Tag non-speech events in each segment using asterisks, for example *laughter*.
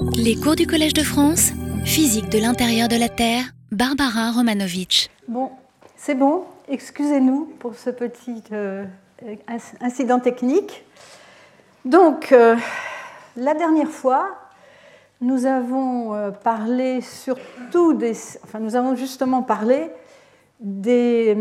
Les cours du Collège de France, physique de l'intérieur de la Terre, Barbara Romanovitch. Bon, c'est bon, excusez-nous pour ce petit euh, incident technique. Donc, euh, la dernière fois, nous avons euh, parlé surtout des. Enfin, nous avons justement parlé des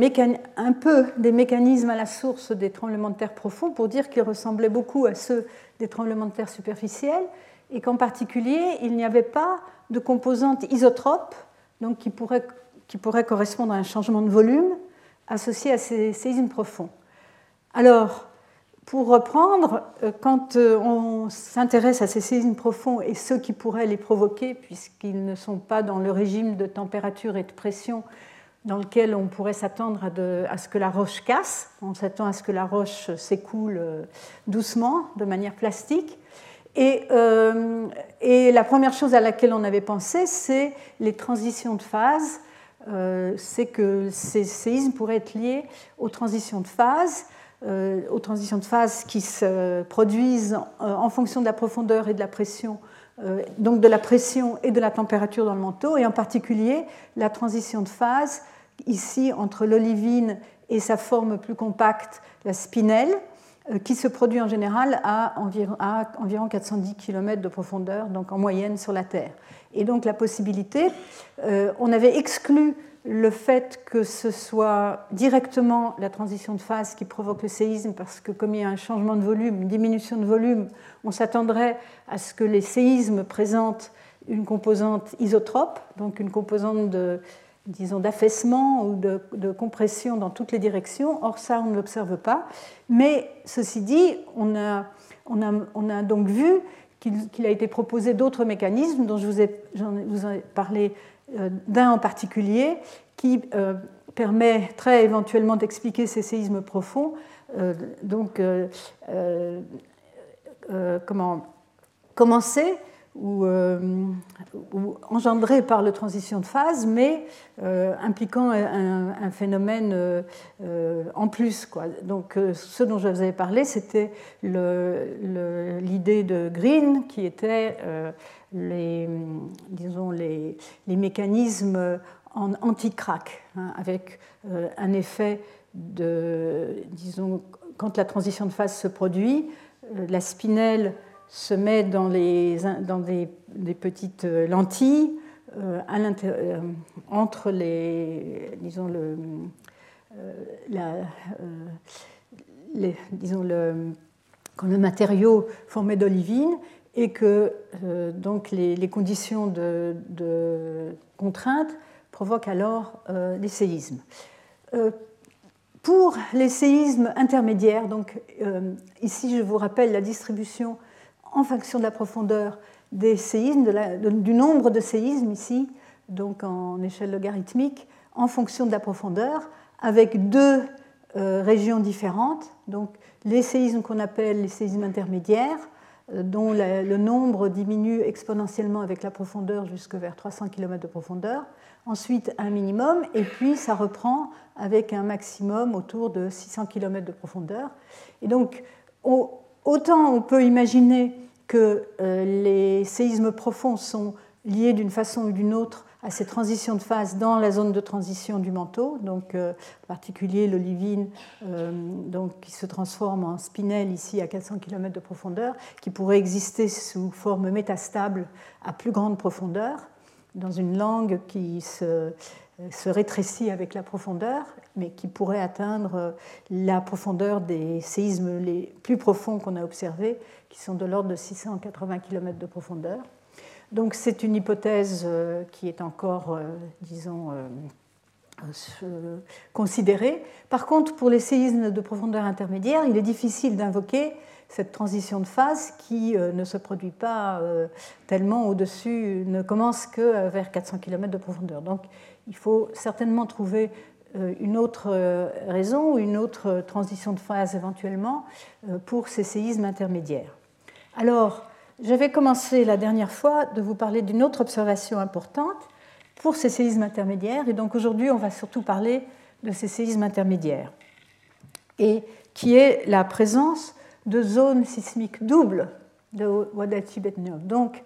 un peu des mécanismes à la source des tremblements de terre profonds pour dire qu'ils ressemblaient beaucoup à ceux des tremblements de terre superficiels et qu'en particulier, il n'y avait pas de composante isotrope donc qui, pourrait, qui pourrait correspondre à un changement de volume associé à ces séismes profonds. Alors, pour reprendre, euh, quand euh, on s'intéresse à ces séismes profonds et ceux qui pourraient les provoquer, puisqu'ils ne sont pas dans le régime de température et de pression dans lequel on pourrait s'attendre à, ce que la roche casse, on s'attend à ce que la roche s'écoule euh, doucement, de manière plastique. Et, et, la première chose à laquelle on avait pensé, c'est les transitions de phase. c'est que ces séismes pourraient être liés aux transitions de phase euh, aux transitions de phase qui se produisent euh, en fonction de la profondeur et de la pression, euh, donc de la pression et de la température dans le manteau, et en particulier la transition de phase ici entre l'olivine et sa forme plus compacte, la spinelle, qui se produit en général à environ, à environ 410 km de profondeur, donc en moyenne sur la Terre. Et donc la possibilité, on avait exclu le fait que ce soit directement la transition de phase qui provoque le séisme, parce que comme il y a un changement de volume, une diminution de volume, on s'attendrait à ce que les séismes présentent une composante isotrope, donc une composante de, disons, d'affaissement ou de, compression dans toutes les directions. Or, ça, on ne l'observe pas. Mais ceci dit, on a, on a, on a donc vu qu'il a été proposé d'autres mécanismes dont je vous ai, ai parlé euh, d'un en particulier qui euh, permet très éventuellement d'expliquer ces séismes profonds. Euh, donc, comment commencer ou, ou, engendré par la transition de phase, mais impliquant un, phénomène en plus. Quoi. Donc, ce dont je vous avais parlé, c'était l'idée de Green, qui était les, disons, les, mécanismes en anti-crack, hein, avec euh, un effet de, disons, quand la transition de phase se produit, euh, la spinelle se met dans, les, dans des, des petites euh, lentilles à entre les, disons, le, les, disons le, quand le matériau formé d'olivine et que euh, donc les, conditions de, contrainte provoquent alors euh, les séismes. Euh, pour les séismes intermédiaires, donc ici je vous rappelle la distribution en fonction de la profondeur des séismes, du nombre de séismes ici, donc en échelle logarithmique, en fonction de la profondeur, avec deux régions différentes. Donc les séismes qu'on appelle les séismes intermédiaires, euh, dont le nombre diminue exponentiellement avec la profondeur jusque vers 300 km de profondeur. Ensuite, un minimum, et puis ça reprend avec un maximum autour de 600 km de profondeur. Et donc, autant on peut imaginer que euh, les séismes profonds sont liés d'une façon ou d'une autre à ces transitions de phase dans la zone de transition du manteau, donc euh, en particulier l'olivine euh, donc, qui se transforme en spinelle ici à 400 km de profondeur, qui pourrait exister sous forme métastable à plus grande profondeur, dans une langue qui se, se rétrécit avec la profondeur, mais qui pourrait atteindre la profondeur des séismes les plus profonds qu'on a observés, qui sont de l'ordre de 680 km de profondeur. Donc c'est une hypothèse euh, qui est encore, euh, disons, euh, considérée. Par contre, pour les séismes de profondeur intermédiaire, il est difficile d'invoquer cette transition de phase qui ne se produit pas tellement au-dessus, ne commence que vers 400 km de profondeur. Donc il faut certainement trouver une autre raison ou une autre transition de phase éventuellement pour ces séismes intermédiaires. Alors, j'avais commencé la dernière fois de vous parler d'une autre observation importante pour ces séismes intermédiaires, et donc aujourd'hui on va surtout parler de ces séismes intermédiaires, et qui est la présence de zones sismiques doubles de Wadati-Betnev. Donc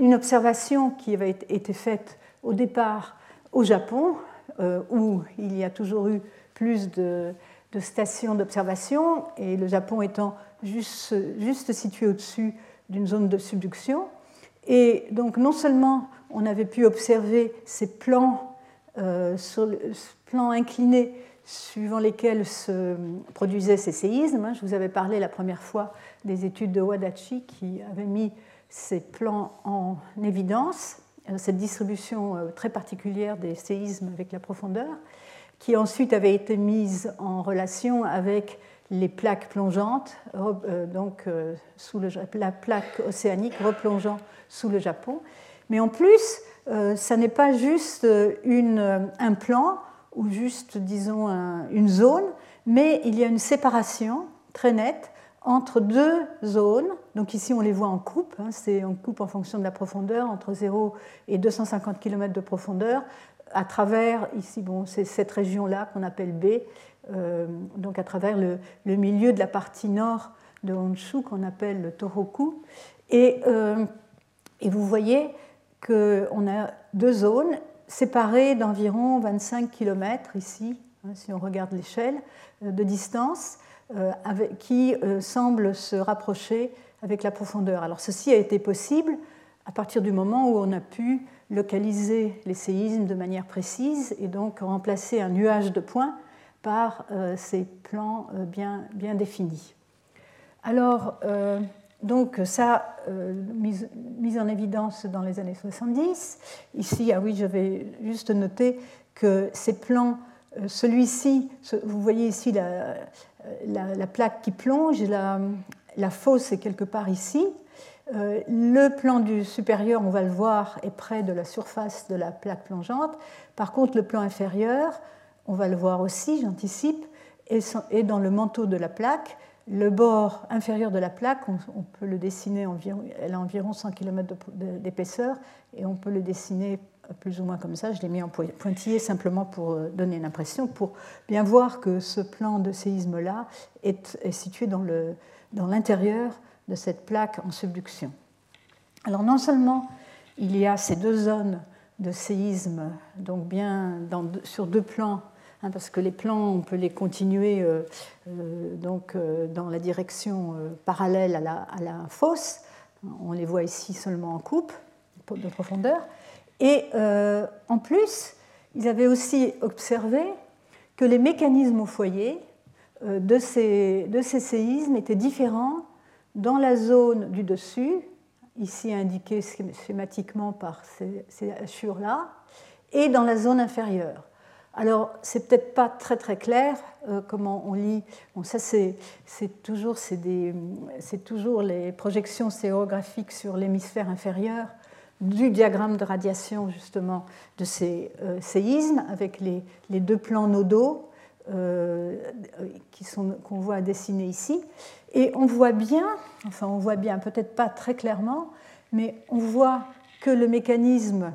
une observation qui avait été faite au départ au Japon, où il y a toujours eu plus de, stations d'observation, et le Japon étant juste, situé au-dessus d'une zone de subduction. Et donc non seulement on avait pu observer ces plans, euh, inclinés suivant lesquels se produisaient ces séismes. Je vous avais parlé la première fois des études de Wadachi qui avaient mis ces plans en évidence, euh, cette distribution euh, très particulière des séismes avec la profondeur, qui ensuite avait été mise en relation avec les plaques plongeantes, donc sous la plaque océanique replongeant sous le Japon. Mais en plus, euh, ça n'est pas juste une, un plan ou juste, disons, une zone, mais il y a une séparation très nette entre deux zones. Donc ici, on les voit en coupe. Hein, c'est en coupe en fonction de la profondeur, entre 0 et 250 km de profondeur, à travers, ici, bon, c'est cette région-là qu'on appelle B, euh, donc à travers le, milieu de la partie nord de Honshu qu'on appelle le Tohoku. Et, euh, et vous voyez qu'on a deux zones séparées d'environ 25 km ici, hein, si on regarde l'échelle euh, de distance, euh, qui euh, semblent se rapprocher avec la profondeur. Alors ceci a été possible à partir du moment où on a pu localiser les séismes de manière précise et donc remplacer un nuage de points par ces plans bien, bien définis. Alors, donc ça, euh, mise, en évidence dans les années 70. Ici, ah oui, je vais juste noter que ces plans, euh, celui-ci, vous voyez ici la, la, plaque qui plonge, la, fosse est quelque part ici. Euh, le plan du supérieur, on va le voir, est près de la surface de la plaque plongeante. Par contre, le plan inférieur, on va le voir aussi, j'anticipe, est dans le manteau de la plaque le bord inférieur de la plaque, on, peut le dessiner, elle a environ 100 km d'épaisseur, et on peut le dessiner plus ou moins comme ça. Je l'ai mis en pointillé simplement pour euh, donner une impression, pour bien voir que ce plan de séisme-là est, situé dans l'intérieur de cette plaque en subduction. Alors non seulement il y a ces deux zones de séisme, donc bien sur deux plans Hein, parce que les plans, on peut les continuer euh, euh, donc, dans la direction parallèle à la, fosse. On les voit ici seulement en coupe de profondeur. Et en plus, ils avaient aussi observé que les mécanismes au foyer de ces, de ces séismes étaient différents dans la zone du dessus, ici indiquée schématiquement par ces, ces hachures-là, et dans la zone inférieure. Alors, c'est peut-être pas très très clair euh, comment on lit. Bon, ça, c'est toujours, toujours, les projections stéréographiques sur l'hémisphère inférieur du diagramme de radiation justement de ces euh, séismes avec les, deux plans nodaux euh, qu'on voit dessiner ici. Et on voit bien, enfin on voit bien, peut-être pas très clairement, mais on voit que le mécanisme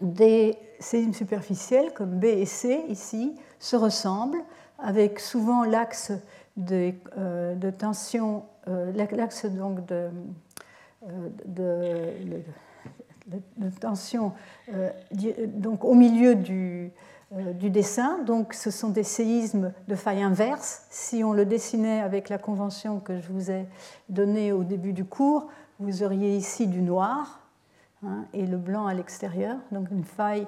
des séismes superficiels comme B et C ici se ressemblent avec souvent l'axe de, euh, tension, l'axe donc de, tension donc au milieu du, du, dessin. Donc ce sont des séismes de faille inverse. Si on le dessinait avec la convention que je vous ai donnée au début du cours, vous auriez ici du noir hein, et le blanc à l'extérieur, donc une faille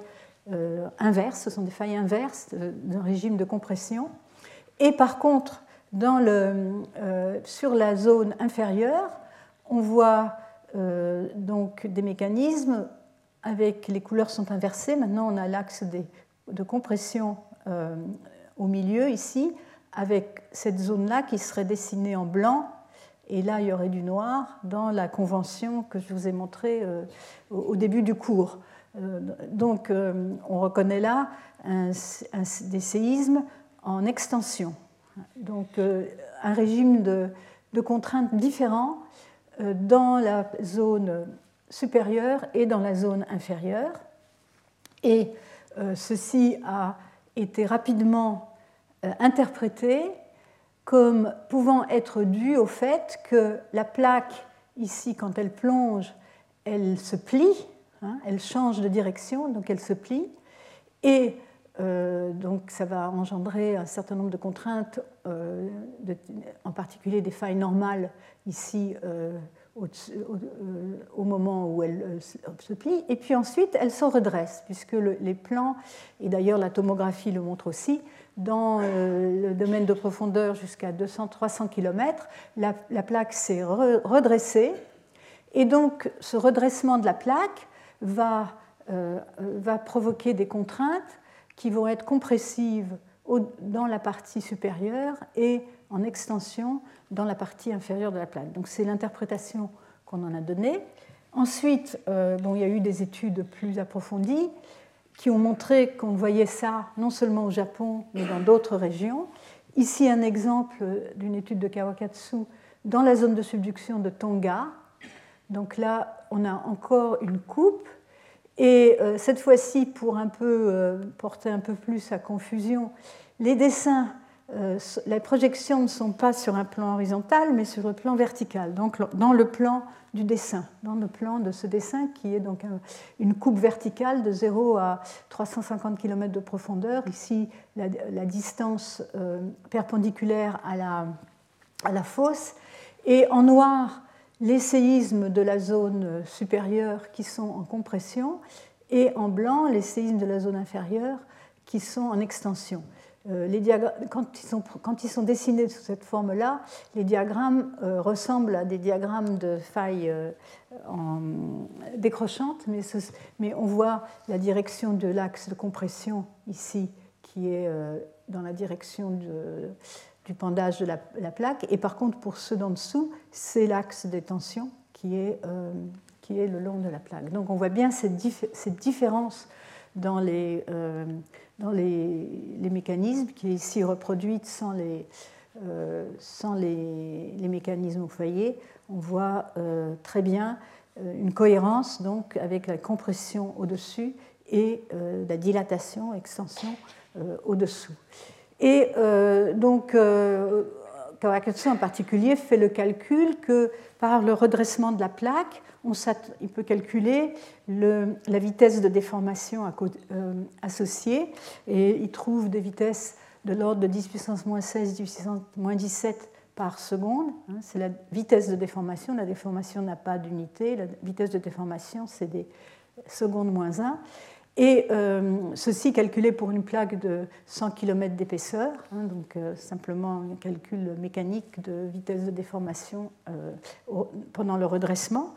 euh, inverses, ce sont des failles inverses d'un régime de compression. Et par contre, dans le, euh, sur la zone inférieure, on voit euh, donc des mécanismes avec les couleurs sont inversées. Maintenant, on a l'axe de compression au milieu ici, avec cette zone-là qui serait dessinée en blanc, et là, il y aurait du noir dans la convention que je vous ai montrée au début du cours. Euh, donc, euh, on reconnaît là des séismes en extension. Donc, euh, un régime de, contraintes différents dans la zone supérieure et dans la zone inférieure. Et ceci a été rapidement interprété comme pouvant être dû au fait que la plaque, ici, quand elle plonge, elle se plie, hein, elle change de direction, donc elle se plie, et euh, donc ça va engendrer un certain nombre de contraintes, euh, en particulier des failles normales ici euh, au, moment où elle se plie. Et puis ensuite, elle se redresse, puisque les plans, et d'ailleurs la tomographie le montre aussi, dans le domaine de profondeur jusqu'à 200-300 km, la, plaque s'est redressée. Et donc ce redressement de la plaque va provoquer des contraintes qui vont être compressives dans la partie supérieure et en extension dans la partie inférieure de la plaque. Donc c'est l'interprétation qu'on en a donnée. Ensuite, euh, bon, il y a eu des études plus approfondies qui ont montré qu'on voyait ça non seulement au Japon, mais dans d'autres régions. Ici, un exemple d'une étude de Kawakatsu dans la zone de subduction de Tonga. Donc là, on a encore une coupe et euh, cette fois-ci, pour euh, porter un peu plus à confusion, les dessins, euh, les projections ne sont pas sur un plan horizontal, mais sur le plan vertical, donc dans le plan du dessin, dans le plan de ce dessin qui est donc une coupe verticale de 0 à 350 km de profondeur. Ici, la, distance perpendiculaire à la, à la fosse. Et en noir, les séismes de la zone supérieure qui sont en compression et en blanc les séismes de la zone inférieure qui sont en extension. Euh, les quand, ils sont, quand, ils sont, dessinés sous cette forme-là, les diagrammes euh, ressemblent à des diagrammes de failles euh, décrochantes, mais, mais, on voit la direction de l'axe de compression ici, qui est dans la direction de, du pendage de la, plaque. Et par contre, pour ceux d'en dessous, c'est l'axe des tensions qui est, euh, qui est le long de la plaque. Donc on voit bien cette, différence dans, les, euh, les, mécanismes qui est ici reproduite sans les, euh, mécanismes au foyer. On voit très bien une cohérence donc avec la compression au-dessus et la dilatation, extension au-dessous. Et euh, donc, euh, Kawakatsu en particulier fait le calcul que par le redressement de la plaque, on il peut calculer le, la vitesse de déformation euh, associée et il trouve des vitesses de l'ordre de 10 puissance moins 16, 10 puissance moins 17 par seconde. Hein, c'est la vitesse de déformation. La déformation n'a pas d'unité. La vitesse de déformation, c'est des secondes moins 1 et euh, ceci calculé pour une plaque de 100 km d'épaisseur, hein, donc euh, simplement un calcul mécanique de vitesse de déformation euh, pendant le redressement,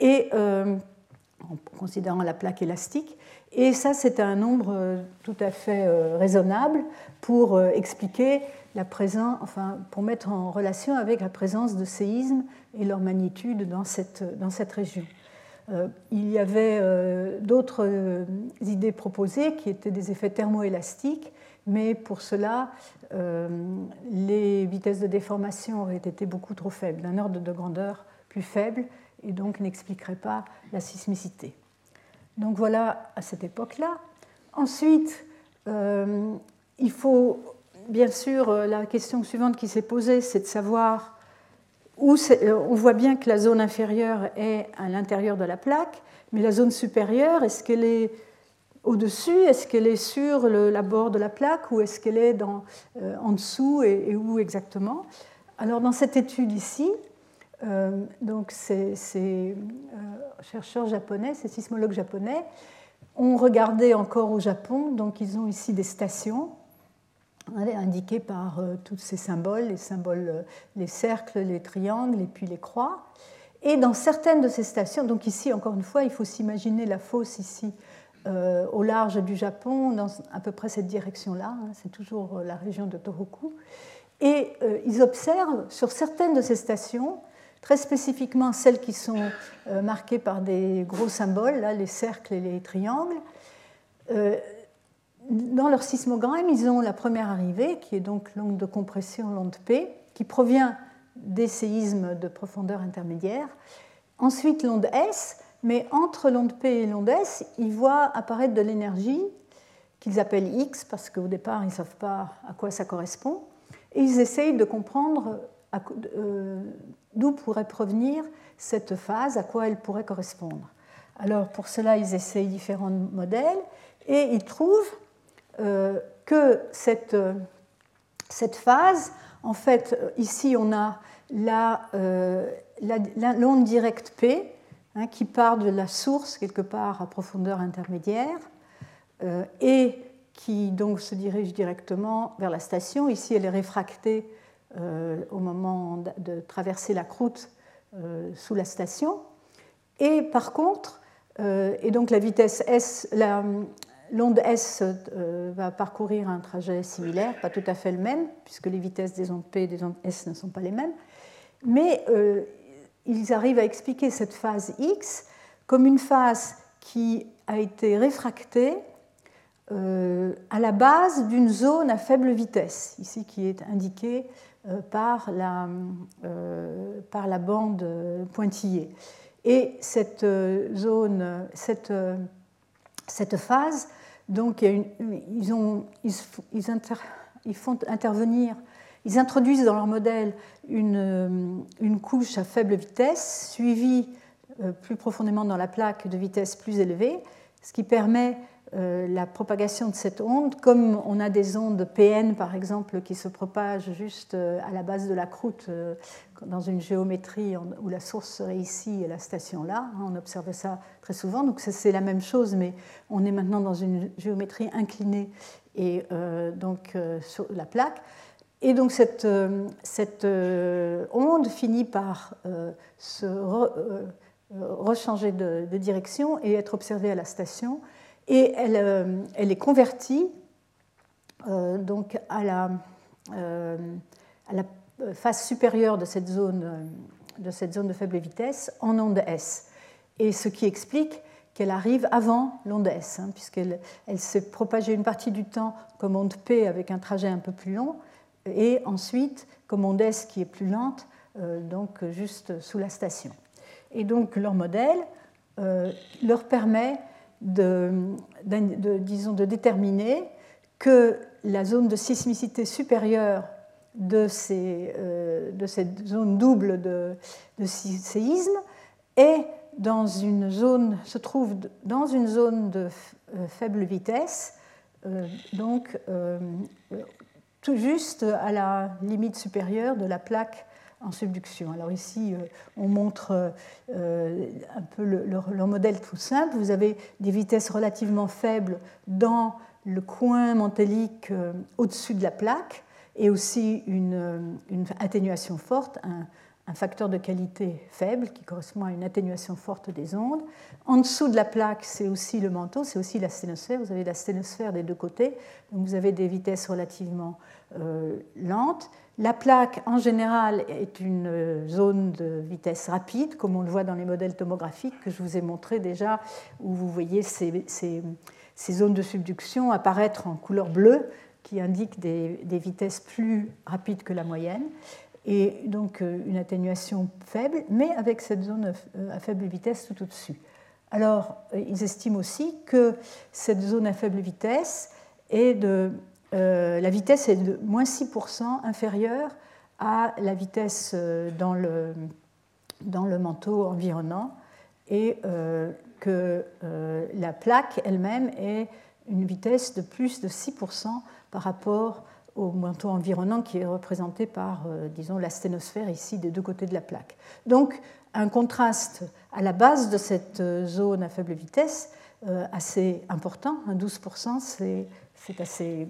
et en considérant la plaque élastique. Et ça, c'est un nombre tout à fait raisonnable pour expliquer la présence, enfin, pour mettre en relation avec la présence de séismes et leur magnitude dans cette, dans cette région. Euh, il y avait euh, d'autres euh, idées proposées qui étaient des effets thermoélastiques, mais pour cela, les vitesses de déformation auraient été beaucoup trop faibles, d'un ordre de grandeur plus faible, et donc n'expliqueraient pas la sismicité. Donc voilà à cette époque-là. Ensuite, il faut, bien sûr, la question suivante qui s'est posée, c'est de savoir euh, on voit bien que la zone inférieure est à l'intérieur de la plaque, mais la zone supérieure, est-ce qu'elle est au-dessus? Est-ce qu'elle est sur le, la bord de la plaque ou est-ce qu'elle est dans, euh, en dessous et, où exactement? Alors dans cette étude ici, euh, donc ces, chercheurs japonais, ces sismologues japonais, ont regardé encore au Japon, donc ils ont ici des stations indiqués par euh, tous ces symboles, les symboles, euh, les cercles, les triangles et puis les croix. Et dans certaines de ces stations, donc ici encore une fois, il faut s'imaginer la fosse ici euh, au large du Japon, dans à peu près cette direction-là, hein, c'est toujours la région de Tohoku. Et ils observent sur certaines de ces stations, très spécifiquement celles qui sont marquées par des gros symboles, là, les cercles et les triangles, dans leur sismogramme, ils ont la première arrivée, qui est donc l'onde de compression, l'onde P, qui provient des séismes de profondeur intermédiaire. Ensuite, l'onde S, mais entre l'onde P et l'onde S, ils voient apparaître de l'énergie qu'ils appellent X, parce qu'au départ, ils ne savent pas à quoi ça correspond. Et ils essayent de comprendre d'où pourrait provenir cette phase, à quoi elle pourrait correspondre. Alors pour cela, ils essayent différents modèles et ils trouvent que cette, cette phase, en fait, ici on a l'onde directe P, hein, qui part de la source quelque part à profondeur intermédiaire, euh, et qui donc se dirige directement vers la station. Ici, elle est réfractée euh, au moment de traverser la croûte euh, sous la station. Et par contre, et donc la vitesse S, l'onde S va parcourir un trajet similaire, pas tout à fait le même, puisque les vitesses des ondes P et des ondes S ne sont pas les mêmes. Mais ils arrivent à expliquer cette phase X comme une phase qui a été réfractée euh, à la base d'une zone à faible vitesse, ici qui est indiquée euh, par, la, euh, bande pointillée. Et cette zone, cette phase, donc ils, ont, ils, ils, font intervenir, ils introduisent dans leur modèle une, une couche à faible vitesse, suivie plus profondément dans la plaque de vitesse plus élevée, ce qui permet euh, la propagation de cette onde, comme on a des ondes PN par exemple qui se propagent juste euh, à la base de la croûte euh, dans une géométrie où la source serait ici et la station là, hein, on observe ça très souvent, donc c'est la même chose, mais on est maintenant dans une géométrie inclinée et donc sur la plaque. Et donc cette onde finit par se rechanger de, direction et être observée à la station et elle, euh, est convertie euh, donc à la, euh, à la, face supérieure de cette, zone, de cette zone de faible vitesse en onde S. Et ce qui explique qu'elle arrive avant l'onde S, hein, puisqu'elle elle s'est propagée une partie du temps comme onde P avec un trajet un peu plus long, et ensuite comme onde S qui est plus lente, donc juste sous la station. Et donc leur modèle leur permet de, disons, de déterminer que la zone de sismicité supérieure de, ces, euh, de cette zone double de, de, séisme est dans une zone, se trouve dans une zone de euh, faible vitesse, euh, donc tout juste à la limite supérieure de la plaque en subduction. Alors ici, euh, on montre euh, un peu leur, modèle tout simple. Vous avez des vitesses relativement faibles dans le coin mantélique euh, au-dessus de la plaque et aussi une, atténuation forte, un, facteur de qualité faible qui correspond à une atténuation forte des ondes. En dessous de la plaque, c'est aussi le manteau, c'est aussi la sténosphère. Vous avez la sténosphère des deux côtés, donc vous avez des vitesses relativement lentes la plaque, en général, est une zone de vitesse rapide, comme on le voit dans les modèles tomographiques que je vous ai montrés déjà, où vous voyez ces, zones de subduction apparaître en couleur bleue, qui indiquent des, vitesses plus rapides que la moyenne, et donc euh, une atténuation faible, mais avec cette zone à faible vitesse tout au-dessus. Alors, euh, ils estiment aussi que cette zone à faible vitesse est de euh, la vitesse est de moins 6% inférieure à la vitesse euh, dans le, dans le manteau environnant et euh, que la plaque elle-même est une vitesse de plus de 6% par rapport au manteau environnant qui est représenté par, disons, la sténosphère ici des deux côtés de la plaque. Donc, un contraste à la base de cette zone à faible vitesse assez important, un 12%, c'est assez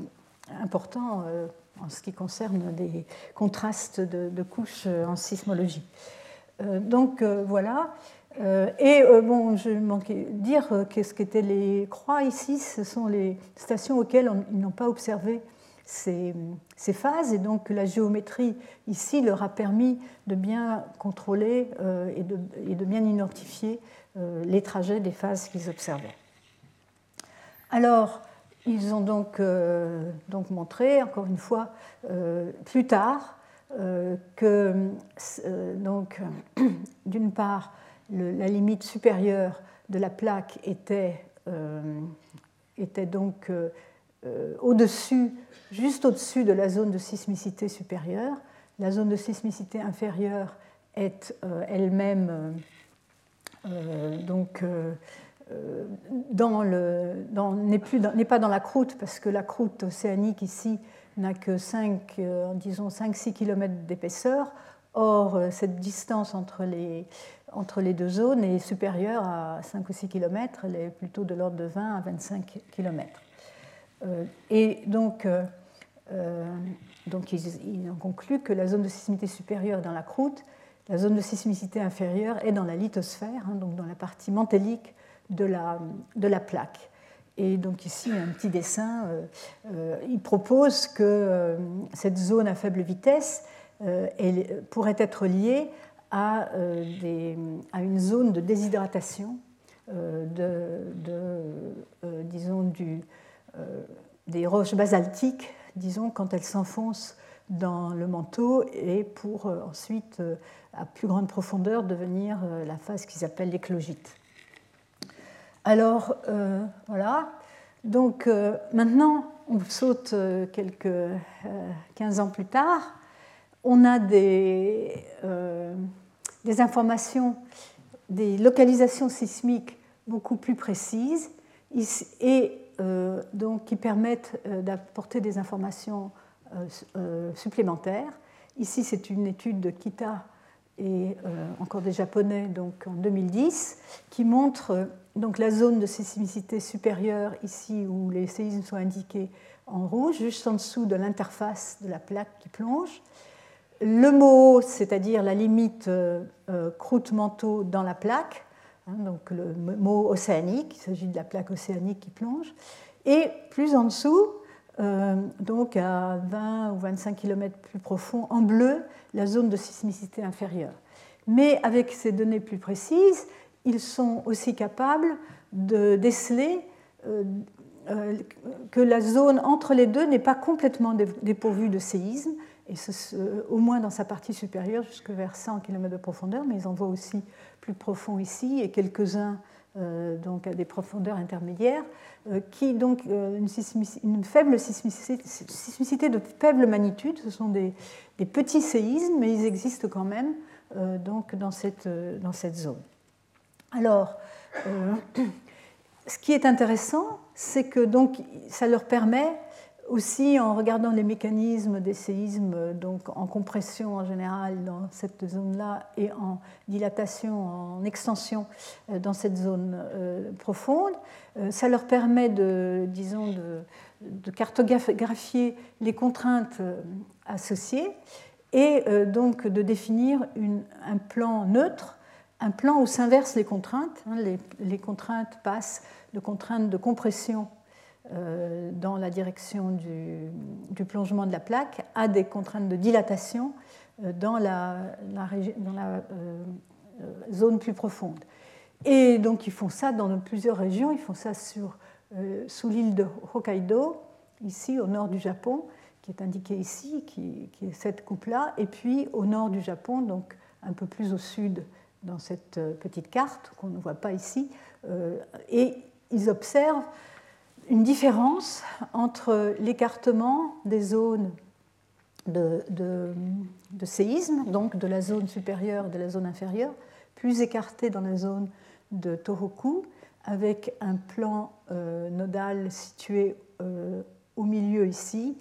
important euh, en ce qui concerne des contrastes de, couches euh, en sismologie. Euh, donc voilà. Et bon, je manquais de dire qu'est-ce qu'étaient les croix ici. Ce sont les stations auxquelles ils n'ont pas observé ces, phases et donc la géométrie ici leur a permis de bien contrôler et de, et, de, bien identifier les trajets des phases qu'ils observaient. Alors, ils ont donc, euh, donc montré, encore une fois, euh, plus tard, euh, que, *clears throat* d'une part, la limite supérieure de la plaque était, était donc au-dessus, juste au-dessus de la zone de sismicité supérieure, la zone de sismicité inférieure est elle-même donc n'est pas dans la croûte parce que la croûte océanique ici n'a que 5, disons 5-6 km d'épaisseur. Or, cette distance entre les, entre les deux zones est supérieure à 5 ou 6 km, elle est plutôt de l'ordre de 20 à 25 km. Euh, et donc, euh, euh, donc ils, ont conclu que la zone de sismicité supérieure est dans la croûte, la zone de sismicité inférieure est dans la lithosphère, hein, donc dans la partie mantélique de la, de la plaque. Et donc ici, un petit dessin, il propose que cette zone à faible vitesse elle pourrait être liée à, des, à une zone de déshydratation de, de disons, du, euh, des roches basaltiques, disons, quand elles s'enfoncent dans le manteau et pour euh, ensuite, euh, à plus grande profondeur, devenir la phase qu'ils appellent l'éclogite. Alors, voilà. Donc, maintenant, on saute quelques 15 ans plus tard. On a des, des informations, des localisations sismiques beaucoup plus précises. Et euh, donc, qui permettent euh, d'apporter des informations euh, supplémentaires. Ici, c'est une étude de Kita et encore des Japonais donc en 2010 qui montre donc la zone de sismicité supérieure ici où les séismes sont indiqués en rouge, juste en dessous de l'interface de la plaque qui plonge. Le mot, c'est-à-dire la limite croûte-manteau dans la plaque, Hein, donc le mot océanique, il s'agit de la plaque océanique qui plonge, et plus en dessous, euh, donc à 20 ou 25 km plus profond, en bleu, la zone de sismicité inférieure. Mais avec ces données plus précises, ils sont aussi capables de déceler euh, euh, que la zone entre les deux n'est pas complètement dépourvue de séisme, et au moins dans sa partie supérieure, jusque vers 100 km de profondeur, mais ils en voient aussi plus profond ici et quelques-uns donc à des profondeurs intermédiaires, euh, qui donc euh, une, une, faible sismicité, de faible magnitude. Ce sont des, petits séismes, mais ils existent quand même donc dans cette, dans cette zone. Alors, *clears throat* ce qui est intéressant, c'est que donc ça leur permet aussi, en regardant les mécanismes des séismes, donc en compression en général dans cette zone-là et en dilatation, en extension euh, dans cette zone euh, profonde, euh, ça leur permet de, disons, de, cartographier les contraintes associées et donc de définir un plan neutre, un plan où s'inversent les contraintes. Hein, les, contraintes passent de contraintes de compression dans la direction du, plongement de la plaque à des contraintes de dilatation euh, dans la, euh, zone plus profonde. Et donc ils font ça dans plusieurs régions. Ils font ça sur, sous l'île de Hokkaido, ici au nord du Japon, qui est indiqué ici, qui est cette coupe-là, et puis au nord du Japon, donc un peu plus au sud dans cette petite carte qu'on ne voit pas ici. et ils observent une différence entre l'écartement des zones de, séisme, donc de la zone supérieure et de la zone inférieure, plus écartées dans la zone de Tohoku, avec un plan euh, nodal situé euh, au milieu ici,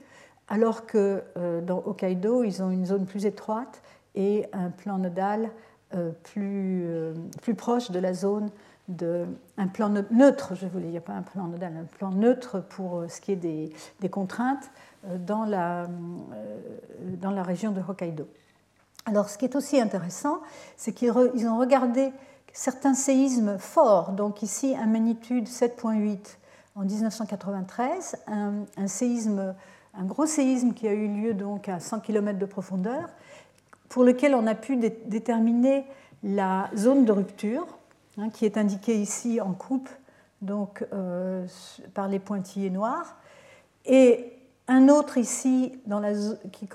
alors que euh, dans Hokkaido, ils ont une zone plus étroite et un plan nodal plus proche de la zone de, un plan neutre, je voulais, a pas un plan nodal, un plan neutre pour euh, ce qui est des, contraintes euh, dans la, euh, dans la région de Hokkaido. Alors, ce qui est aussi intéressant, c'est qu'ils ont regardé certains séismes forts, donc ici, un magnitude 7.8 en 1993, un, un, séisme, un gros séisme qui a eu lieu donc à 100 km de profondeur, pour lequel on a pu déterminer la zone de rupture, Hein, qui est indiqué ici en coupe donc, euh, par les pointillés noirs, et un autre ici dans la, qui,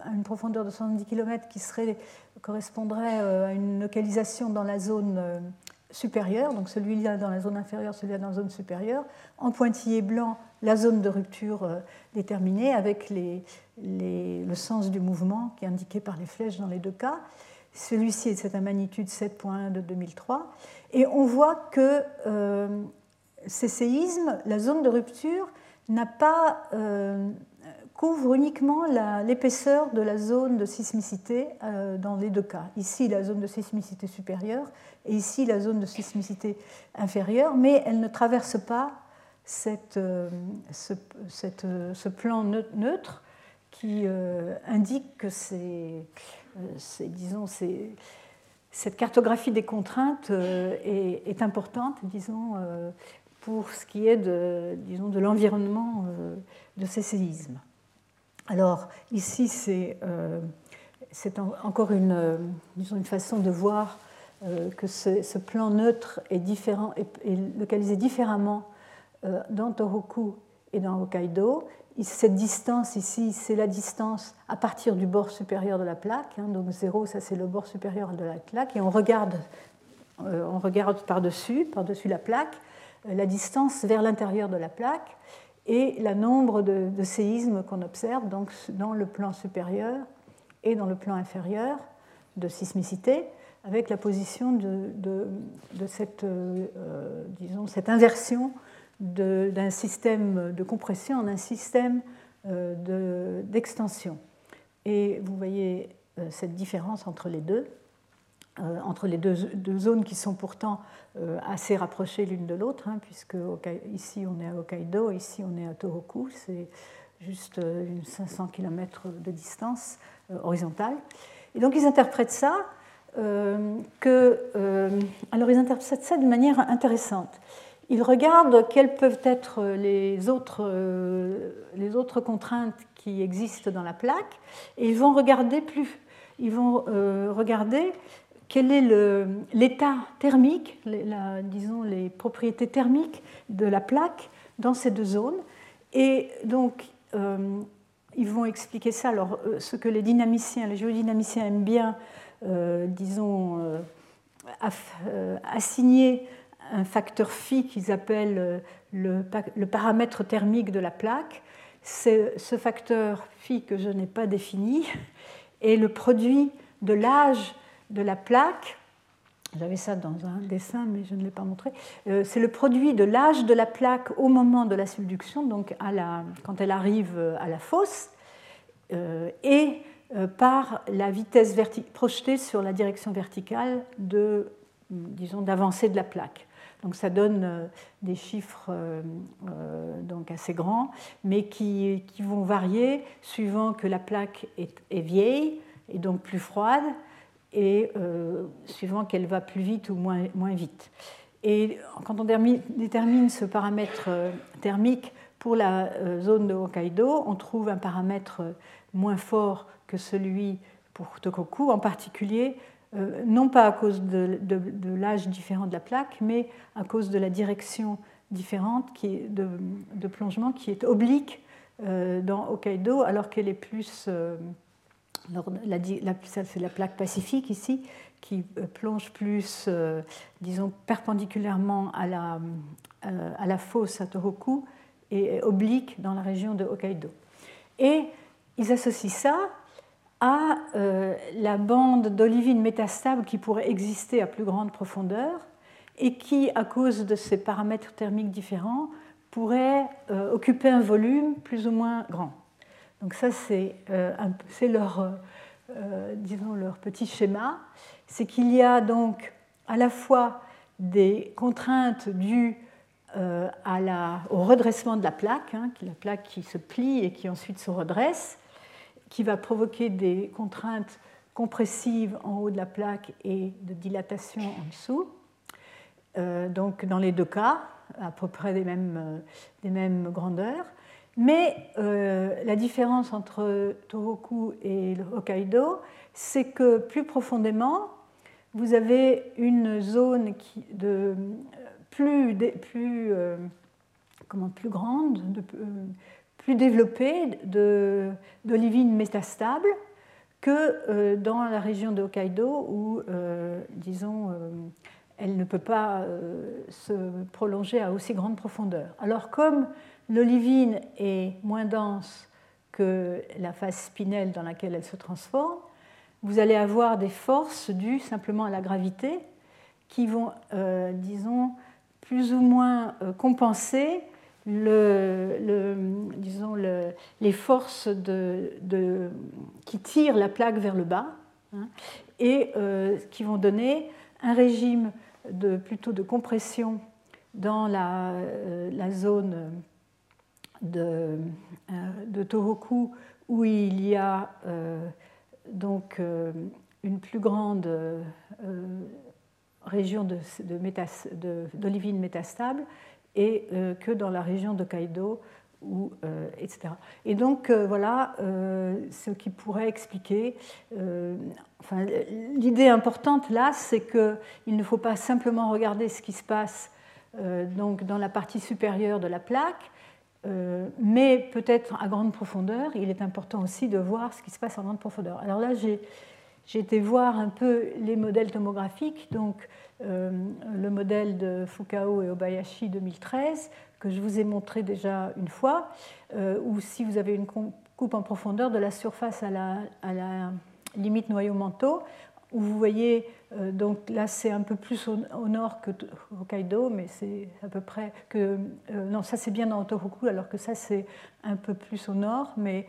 a une profondeur de 70 km qui serait, correspondrait euh, à une localisation dans la zone supérieure, donc celui-là dans la zone inférieure, celui-là dans la zone supérieure, en pointillé blanc la zone de rupture déterminée avec le sens du mouvement qui est indiqué par les flèches dans les deux cas. Celui-ci est de cette magnitude 7.1 de 2003. Et on voit que ces séismes, la zone de rupture n'a pas couvre uniquement l'épaisseur de la zone de sismicité euh, dans les deux cas. Ici, la zone de sismicité supérieure et ici, la zone de sismicité inférieure, mais elle ne traverse pas cette, euh, ce, plan neutre qui euh, indique que c'est, disons, cette cartographie des contraintes est, est, importante, disons, pour ce qui est de, disons, de l'environnement de ces séismes. Alors ici, c'est euh, encore une, euh, une, façon de voir euh, que ce, plan neutre est, différent, est, localisé différemment dans Tohoku et dans Hokkaido. Cette distance ici, c'est la distance à partir du bord supérieur de la plaque. Hein, donc 0, ça c'est le bord supérieur de la plaque. Et on regarde, on regarde par-dessus, par-dessus la plaque, la distance vers l'intérieur de la plaque et le nombre de, séismes qu'on observe donc dans le plan supérieur et dans le plan inférieur de sismicité, avec la position de, euh, cette inversion d'un système de compression en un système euh, d'extension. et vous voyez euh, cette différence entre les deux. Euh, entre les deux, zones qui sont pourtant euh, assez rapprochées l'une de l'autre, hein, puisque ici on est à Hokkaido, ici on est à Tohoku, c'est juste euh, une 500 km de distance horizontale. Et donc ils interprètent ça, alors ils interprètent ça d'une manière intéressante. Ils regardent quelles peuvent être les autres, les autres contraintes qui existent dans la plaque, et ils vont regarder plus. Ils vont regarder quel est l'état thermique, disons les propriétés thermiques de la plaque dans ces deux zones. Et donc, euh, ils vont expliquer ça. Alors, euh, ce que les dynamiciens, les géodynamiciens aiment bien, euh, disons, assigner un facteur phi qu'ils appellent le, le, paramètre thermique de la plaque. Ce facteur phi que je n'ai pas défini *laughs* est le produit de l'âge de la plaque, j'avais ça dans un dessin, mais je ne l'ai pas montré. Euh, c'est le produit de l'âge de la plaque au moment de la subduction, donc à la, quand elle arrive à la fosse, euh, et euh, par la vitesse projetée sur la direction verticale de, disons, d'avancée de la plaque. Donc ça donne des chiffres donc assez grands, mais qui, qui, vont varier suivant que la plaque est, est vieille et donc plus froide, et euh, suivant qu'elle va plus vite ou moins, moins vite. Et quand on détermine ce paramètre euh, thermique pour la euh, zone de Hokkaido, on trouve un paramètre moins fort que celui pour Tokoku, en particulier non pas à cause de, l'âge différent de la plaque, mais à cause de la direction différente qui est de, plongement qui est oblique dans Hokkaido alors qu'elle est plus c'est la plaque pacifique ici qui euh, plonge plus, euh, disons, perpendiculairement à la, euh, à la fosse à Tohoku et oblique dans la région de Hokkaido. Et ils associent ça à la bande d'olivine métastable qui pourrait exister à plus grande profondeur et qui, à cause de ces paramètres thermiques différents, pourrait occuper un volume plus ou moins grand. Donc ça, c'est euh, leur, euh, leur petit schéma. C'est qu'il y a donc à la fois des contraintes dues euh, au redressement de la plaque, hein, la plaque qui se plie et qui ensuite se redresse, qui va provoquer des contraintes compressives en haut de la plaque et de dilatation en dessous. donc dans les deux cas, à peu près des mêmes, mêmes grandeurs. Mais euh, la différence entre Tohoku et Hokkaido, c'est que plus profondément, vous avez une zone qui de, plus, plus, euh, comment, plus grande, de, euh, plus développée d'olivine métastable que dans la région de Hokkaido où, disons, elle ne peut pas se prolonger à aussi grande profondeur. Alors comme l'olivine est moins dense que la phase spinelle dans laquelle elle se transforme, vous allez avoir des forces dues simplement à la gravité qui vont, disons, plus ou moins compenser les forces qui tirent la plaque vers le bas hein, et euh, qui vont donner un régime de, plutôt de compression dans la, euh, zone de, euh, de, Tohoku où il y a donc une plus grande région d'olivine métastable et euh, que dans la région de Kaido, ou, euh, etc. Et donc euh, voilà ce qui pourrait expliquer. enfin, L'idée importante là, c'est qu'il ne faut pas simplement regarder ce qui se passe donc dans la partie supérieure de la plaque, mais peut-être à grande profondeur. Il est important aussi de voir ce qui se passe en grande profondeur. Alors là, j'ai été voir un peu les modèles tomographiques. Donc, le modèle de Fukao et Obayashi 2013, que je vous ai montré déjà une fois, euh, où si vous avez une coupe en profondeur de la surface à la, à la limite noyau-manteau, où vous voyez, euh, donc là c'est un peu plus au, nord que Hokkaido, mais c'est à peu près que. non, ça c'est bien dans Tohoku, alors que ça c'est un peu plus au nord, mais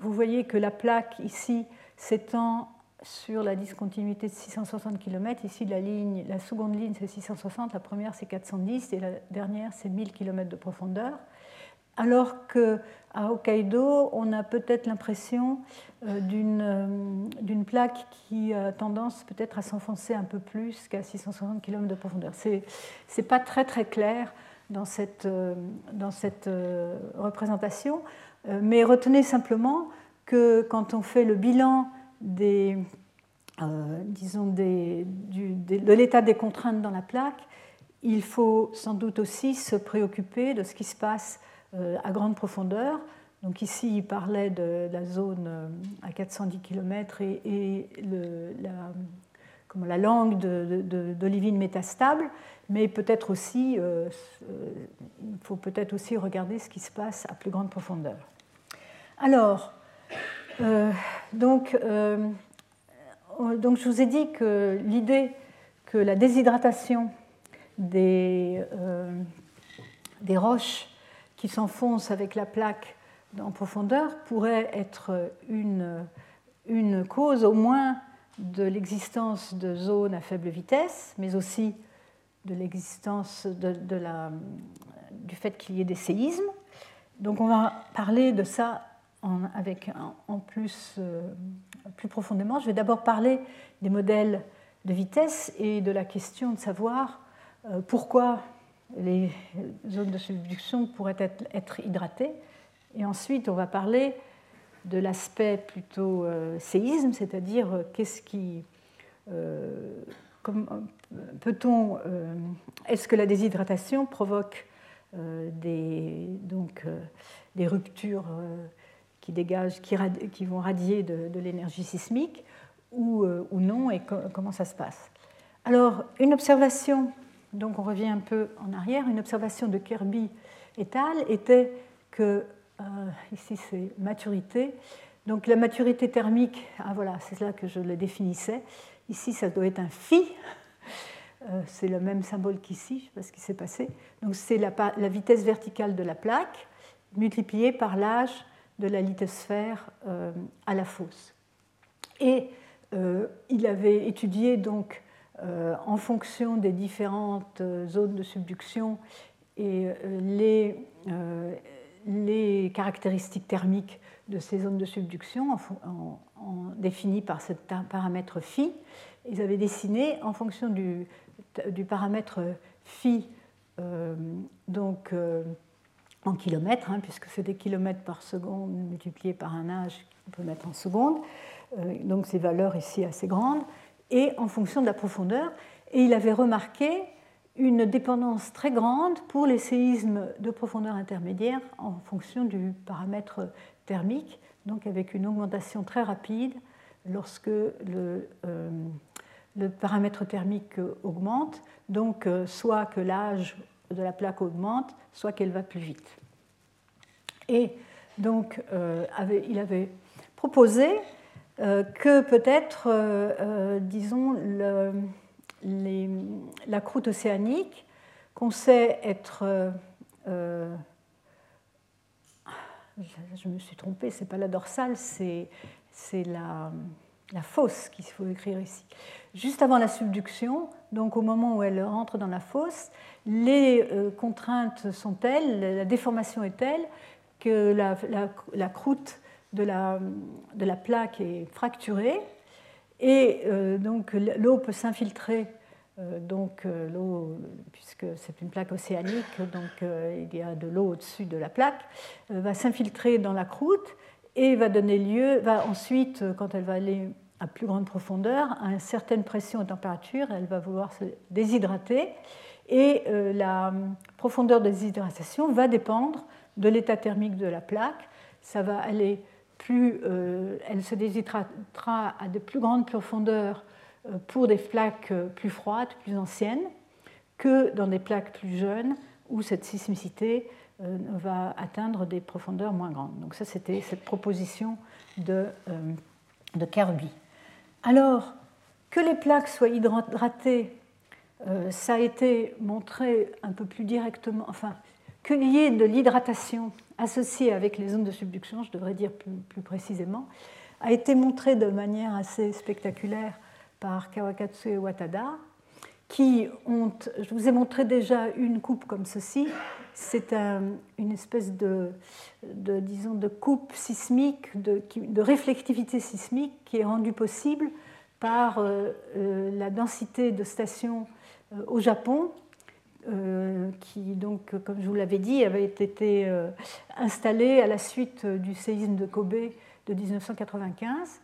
vous voyez que la plaque ici s'étend sur la discontinuité de 660 km. Ici, la, ligne, la seconde ligne, c'est 660, la première, c'est 410, et la dernière, c'est 1000 km de profondeur. Alors qu'à Hokkaido, on a peut-être l'impression euh, euh, d'une plaque qui a tendance peut-être à s'enfoncer un peu plus qu'à 660 km de profondeur. Ce n'est pas très très clair dans cette, euh, dans cette représentation, mais retenez simplement que quand on fait le bilan euh, de l'état des contraintes dans la plaque, il faut sans doute aussi se préoccuper de ce qui se passe euh, à grande profondeur. Donc ici, il parlait de la zone euh, à 410 km et, comment, la, langue d'olivine métastable, mais peut-être aussi, il faut peut-être aussi regarder ce qui se passe à plus grande profondeur. Alors, donc, donc je vous ai dit que l'idée que la déshydratation des, euh, des roches qui s'enfoncent avec la plaque en profondeur pourrait être une, une cause au moins de l'existence de zones à faible vitesse, mais aussi de l'existence de, de du fait qu'il y ait des séismes. Donc on va parler de ça en, plus euh, plus profondément. Je vais d'abord parler des modèles de vitesse et de la question de savoir euh, pourquoi les zones de subduction pourraient être, hydratées. Et ensuite, on va parler de l'aspect plutôt euh, séisme, c'est-à-dire qu'est-ce qui. peut-on. Est-ce que la déshydratation provoque donc, des ruptures qui dégagent, qui, vont radier de, l'énergie sismique ou, euh, non, et comment ça se passe. Alors, une observation, donc on revient un peu en arrière, une observation de Kirby et al. était que, euh, ici c'est maturité, donc la maturité thermique, ah voilà, c'est là que je le définissais, ici ça doit être un phi, *laughs* euh, c'est le même symbole qu'ici, je ne sais pas ce qui s'est passé, donc c'est la vitesse verticale de la plaque multipliée par l'âge de la lithosphère euh, à la fosse. Et euh, il avait étudié donc euh, en fonction des différentes zones de subduction et les, caractéristiques thermiques de ces zones de subduction définies par ce paramètre phi. Ils avaient dessiné en fonction du paramètre phi donc en kilomètres, hein, puisque c'est des kilomètres par seconde multipliés par un âge qu'on peut mettre en seconde, euh, donc ces valeurs ici assez grandes, et en fonction de la profondeur. Et il avait remarqué une dépendance très grande pour les séismes de profondeur intermédiaire en fonction du paramètre thermique, donc avec une augmentation très rapide lorsque le, euh, le paramètre thermique augmente, donc soit que l'âge de la plaque augmente, soit qu'elle va plus vite. Et donc, il avait proposé que peut-être, disons, le, la croûte océanique, qu'on sait être. Euh, euh, je me suis trompée, c'est pas la dorsale, c'est la, la fosse qu'il faut écrire ici. Juste avant la subduction, donc au moment où elle rentre dans la fosse, les euh, contraintes sont telles, la déformation est telle que la, la, croûte de la, de la, plaque est fracturée et donc l'eau peut s'infiltrer euh, donc euh, l'eau, puisque c'est une plaque océanique, donc euh, il y a de l'eau au-dessus de la plaque, va s'infiltrer dans la croûte et va donner lieu, va ensuite, quand elle va aller à plus grande profondeur, à une certaine pression et température, elle va vouloir se déshydrater et la profondeur de déshydratation va dépendre de l'état thermique de la plaque. Ça va aller plus, elle se déshydratera à de plus grandes profondeurs euh, pour des plaques euh, plus froides, plus anciennes, que dans des plaques plus jeunes où cette sismicité euh, va atteindre des profondeurs moins grandes. Donc ça, c'était cette proposition de, de Kirby. Alors, que les plaques soient hydratées, ça a été montré un peu plus directement, enfin, qu'il y ait de l'hydratation associée avec les zones de subduction, je devrais dire plus, plus, précisément, a été montré de manière assez spectaculaire par Kawakatsu et Watada, qui ont, je vous ai montré déjà une coupe comme ceci, c'est une espèce de, disons, de coupe sismique, de, de, réflectivité sismique qui est rendue possible par euh, euh, la densité de stations euh, au Japon, qui, donc, comme je vous l'avais dit, avait été installée à la suite du séisme de Kobe de 1995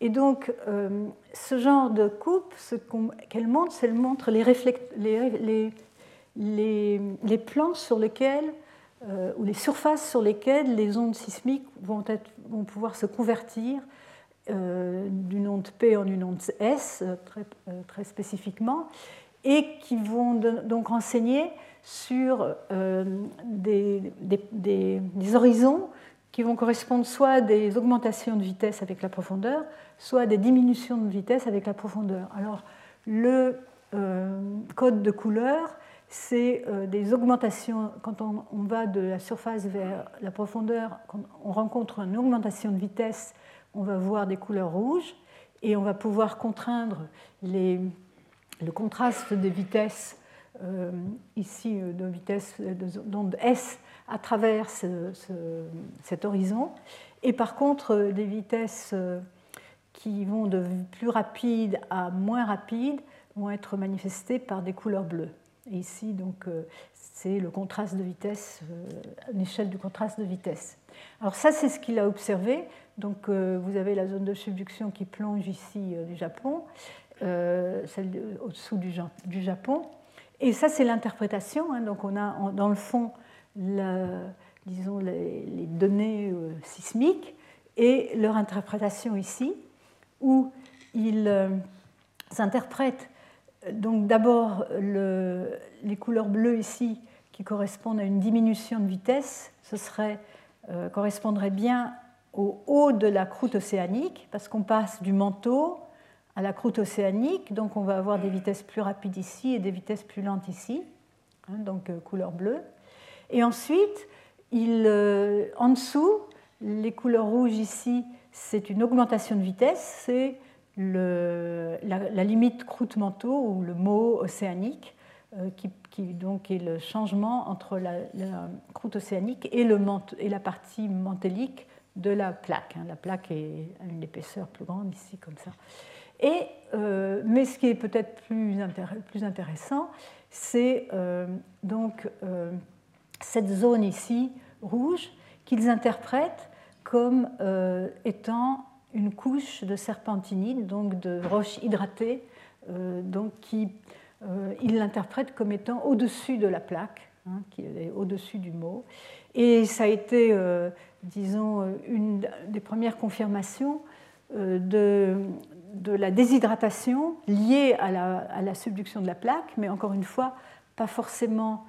et donc, euh, ce genre de coupe, ce qu'elle montre, c'est montre les, plans sur lesquels, euh, ou les surfaces sur lesquelles les ondes sismiques vont, pouvoir se convertir euh, d'une onde P en une onde S, très, spécifiquement, et qui vont donc renseigner sur des, des, des horizons qui vont correspondre soit à des augmentations de vitesse avec la profondeur, soit des diminutions de vitesse avec la profondeur. Alors, le euh, code de couleur, c'est euh, des augmentations, quand on, va de la surface vers la profondeur, quand on rencontre une augmentation de vitesse, on va voir des couleurs rouges, et on va pouvoir contraindre le contraste des vitesses, euh, ici de vitesse d'onde S, à travers cet horizon. Et par contre, des vitesses qui vont de plus rapide à moins rapide vont être manifestées par des couleurs bleues. Ici, donc, euh, c'est le contraste de vitesse, l'échelle euh, du contraste de vitesse. Alors ça, c'est ce qu'il a observé. Donc, vous avez la zone de subduction qui plonge ici du Japon, celle au-dessous du, Japon. Et ça, c'est l'interprétation. Hein. Donc, on a dans le fond disons, les, données euh, sismiques et leur interprétation ici, où ils euh, interprètent donc d'abord les couleurs bleues ici qui correspondent à une diminution de vitesse, ce serait, euh, correspondrait bien au haut de la croûte océanique, parce qu'on passe du manteau à la croûte océanique, donc on va avoir des vitesses plus rapides ici et des vitesses plus lentes ici, hein, donc couleur bleue. Et ensuite, euh, en dessous, les couleurs rouges ici, c'est une augmentation de vitesse, c'est la, limite croûte-manteau ou le mot océanique, euh, qui, donc est le changement entre la, croûte océanique et, le et, la partie mantélique de la plaque. Hein. La plaque est à une épaisseur plus grande ici, comme ça. Et, euh, mais ce qui est peut-être plus, plus, intéressant, c'est donc cette zone ici, rouge, qu'ils interprètent comme euh, étant une couche de serpentinite, donc de roches hydratées, euh, donc qui, euh, ils l'interprètent comme étant au-dessus de la plaque, hein, qui est au-dessus du mot. Et ça a été, disons, une des premières confirmations de, de, la déshydratation liée à la, à la, subduction de la plaque, mais encore une fois, pas forcément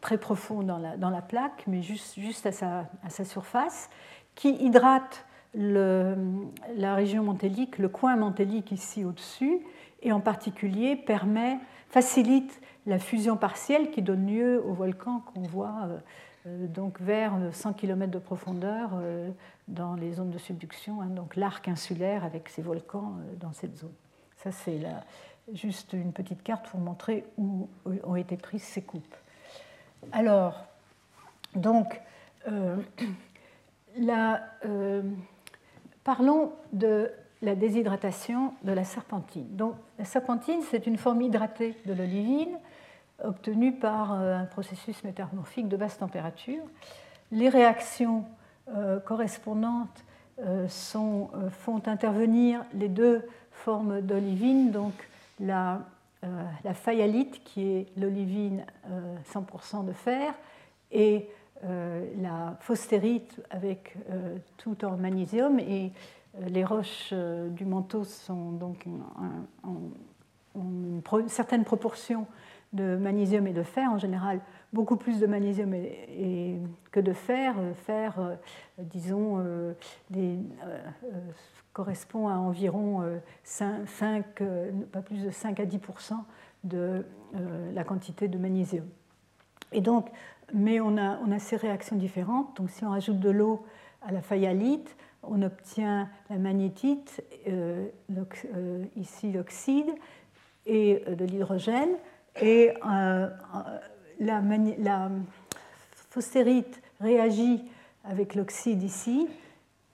très profond dans la, la, plaque, mais juste, à, sa, surface, qui hydrate la région mantélique, le coin mantélique ici au-dessus, et en particulier permet, facilite la fusion partielle qui donne lieu au volcan qu'on voit euh, euh, donc vers 100 km de profondeur euh, dans les zones de subduction, hein, donc l'arc insulaire avec ces volcans dans cette zone. Ça, c'est juste une petite carte pour montrer où ont été prises ces coupes. Alors, donc, *clears throat* parlons de la déshydratation de la serpentine. Donc, la serpentine, c'est une forme hydratée de l'olivine obtenue par euh, un processus métamorphique de basse température. Les réactions euh, correspondantes euh, font intervenir les deux formes d'olivine, la, fayalite, qui est l'olivine 100% de fer, et la phosphérite avec tout en magnésium. Et les roches du manteau sont donc une certaine proportion de magnésium et de fer, en général beaucoup plus de magnésium que de fer. Fer, euh, disons, euh, euh, correspond à environ 5, pas plus de 5 à 10% de la quantité de magnésium. Et donc, mais on a, on a ces réactions différentes. Donc si on rajoute de l'eau à la fayalite, on obtient la magnétite, ici l'oxyde, et de l'hydrogène. Et euh, la, phosphérite réagit avec l'oxyde ici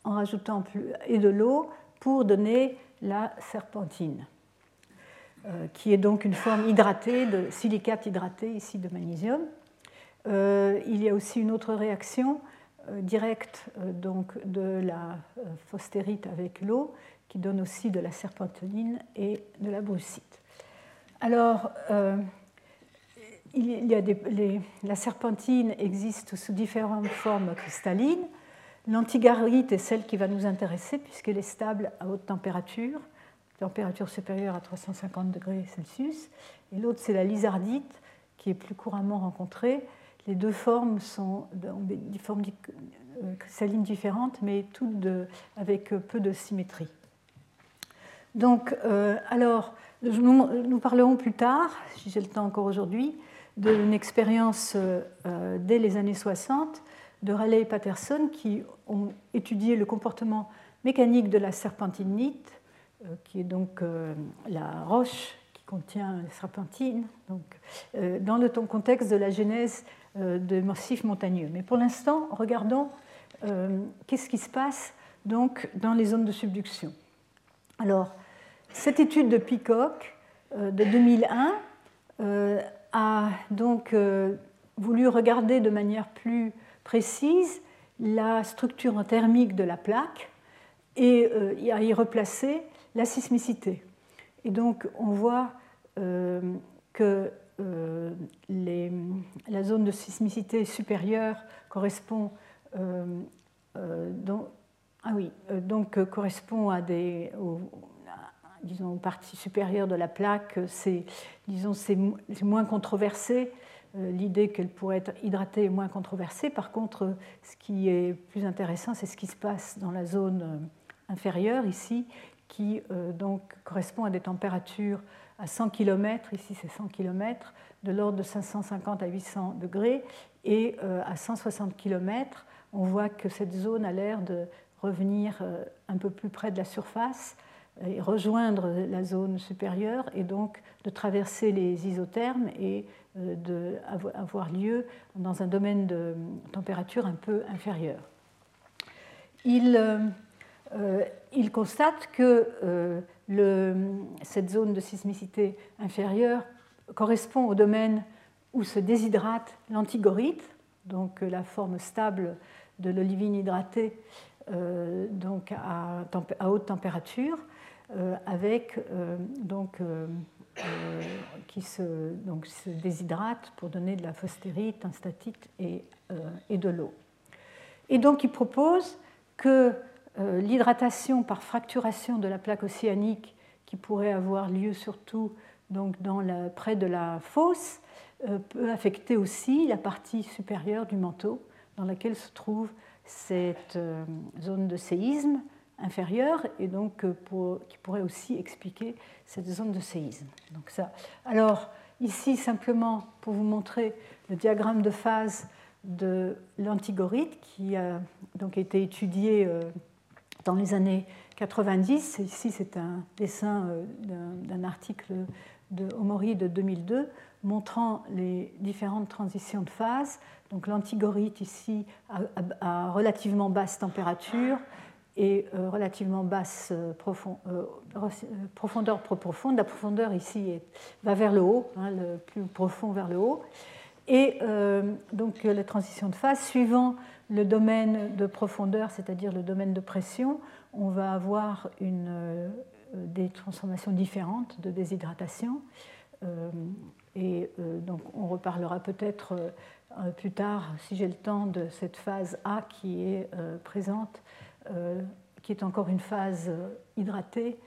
en rajoutant et de l'eau pour donner la serpentine, euh, qui est donc une forme hydratée de silicate hydraté ici de magnésium. Euh, il y a aussi une autre réaction directe donc de la phosphérite avec l'eau qui donne aussi de la serpentinine et de la brucite. Alors, euh, la serpentine existe sous différentes formes cristallines. L'antigarite est celle qui va nous intéresser puisqu'elle est stable à haute température, température supérieure à 350 degrés Celsius. Et l'autre, c'est la lizardite qui est plus couramment rencontrée. Les deux formes sont des formes euh, cristallines différentes, mais toutes avec peu de symétrie. Donc, euh, alors, nous, parlerons plus tard, si j'ai le temps encore aujourd'hui, d'une expérience euh, dès les années 60 de Raleigh et Patterson qui ont étudié le comportement mécanique de la serpentinite, euh, qui est donc euh, la roche qui contient la serpentine, donc, dans le contexte de la genèse de massifs montagneux. Mais pour l'instant, regardons qu'est-ce qui se passe donc dans les zones de subduction. Alors, cette étude de Peacock euh, de 2001 euh, a donc euh, voulu regarder de manière plus précise la structure thermique de la plaque et à y replacer la sismicité. Et donc on voit que la zone de sismicité supérieure correspond ah oui, donc correspond à des, disons, partie supérieure de la plaque, c'est, disons, c'est moins controversé. Euh, l'idée qu'elle pourrait être hydratée est moins controversée. Par contre, ce qui est plus intéressant, c'est ce qui se passe dans la zone euh, inférieure, ici, qui euh, donc correspond à des températures à 100 km, ici c'est 100 km, de l'ordre de 550 à 800 degrés, et à 160 km, on voit que cette zone a l'air de revenir un peu plus près de la surface, et rejoindre la zone supérieure et donc de traverser les isothermes et euh, d'avoir lieu dans un domaine de température un peu inférieur. Il, euh, euh, il constate que cette zone de sismicité inférieure correspond au domaine où se déshydrate l'antigorite, donc la forme stable de l'olivine hydratée donc à, à, haute température, avec euh, donc, euh, qui se, donc, se déshydrate pour donner de la phosphérite, un statite et, et de l'eau. Et donc il propose que l'hydratation par fracturation de la plaque océanique qui pourrait avoir lieu surtout donc, dans près de la fosse peut affecter aussi la partie supérieure du manteau dans laquelle se trouve cette zone de séisme inférieure et donc qui pourrait aussi expliquer cette zone de séisme. Donc ça. Alors ici simplement pour vous montrer le diagramme de phase de l'antigorite qui a donc été étudié euh, dans les années 90. Ici, c'est un dessin euh, d'un article de Omori de 2002 montrant les différentes transitions de phase. Donc l'antigorite ici à, relativement basse température et euh, relativement basse profondeur profonde. La profondeur ici va vers le haut, hein, le plus profond vers le haut. Et euh, donc la transition de phase, suivant le domaine de profondeur, c'est-à-dire le domaine de pression, on va avoir euh, des transformations différentes de déshydratation. Euh, et donc on reparlera peut-être plus tard, si j'ai le temps, de cette phase A qui est présente, qui est encore une phase hydratée,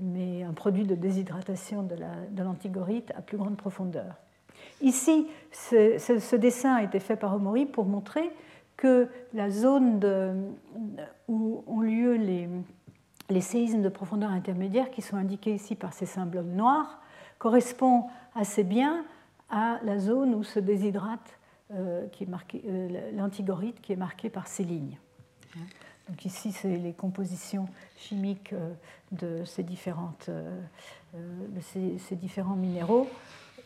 mais un produit de déshydratation de l'antigorite à plus grande profondeur. Ici, ce, dessin a été fait par Omori pour montrer que la zone où ont lieu les, séismes de profondeur intermédiaire, qui sont indiqués ici par ces symboles noirs, correspond assez bien à la zone où se déshydrate euh, euh, l'antigorite qui est marquée par ces lignes. Donc ici, c'est les compositions chimiques euh, de ces, différentes, de ces différents minéraux.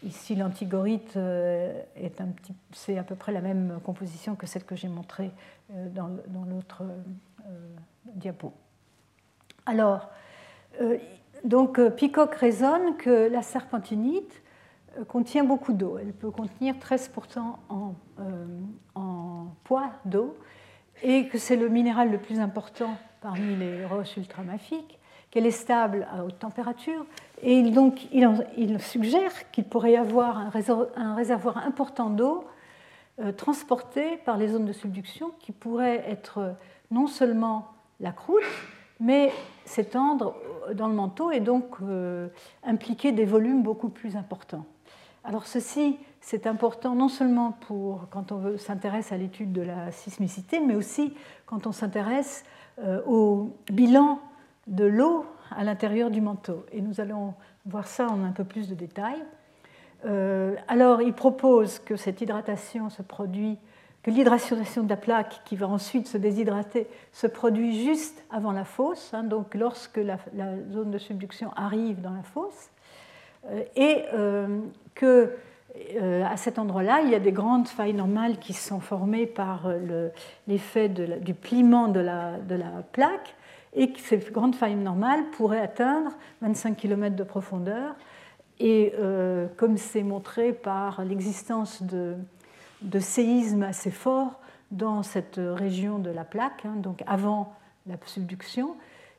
Ici, l'antigorite euh, est un petit, c'est à peu près la même composition que celle que j'ai montrée euh, dans, l'autre euh, diapo. Alors, donc Peacock raisonne que la serpentinite contient beaucoup d'eau. Elle peut contenir 13% en, en poids d'eau et que c'est le minéral le plus important parmi les roches ultramafiques qu'elle est stable à haute température. Et donc, il, suggère qu'il pourrait y avoir un réservoir, important d'eau euh, transporté par les zones de subduction qui pourrait être non seulement la croûte, mais s'étendre dans le manteau et donc euh, impliquer des volumes beaucoup plus importants. Alors ceci, c'est important non seulement pour quand on s'intéresse à l'étude de la sismicité, mais aussi quand on s'intéresse euh, au bilan de l'eau à l'intérieur du manteau. Et nous allons voir ça en un peu plus de détails. Euh, alors, il propose que cette hydratation se produit, que l'hydratation de la plaque, qui va ensuite se déshydrater, se produit juste avant la fosse, hein, donc lorsque la, zone de subduction arrive dans la fosse, euh, et que à cet endroit-là, il y a des grandes failles normales qui sont formées par l'effet du pliement de la, plaque et ces grandes failles normales pourraient atteindre 25 km de profondeur. Et euh, comme c'est montré par l'existence de, séismes assez forts dans cette région de la plaque, hein, donc avant la subduction,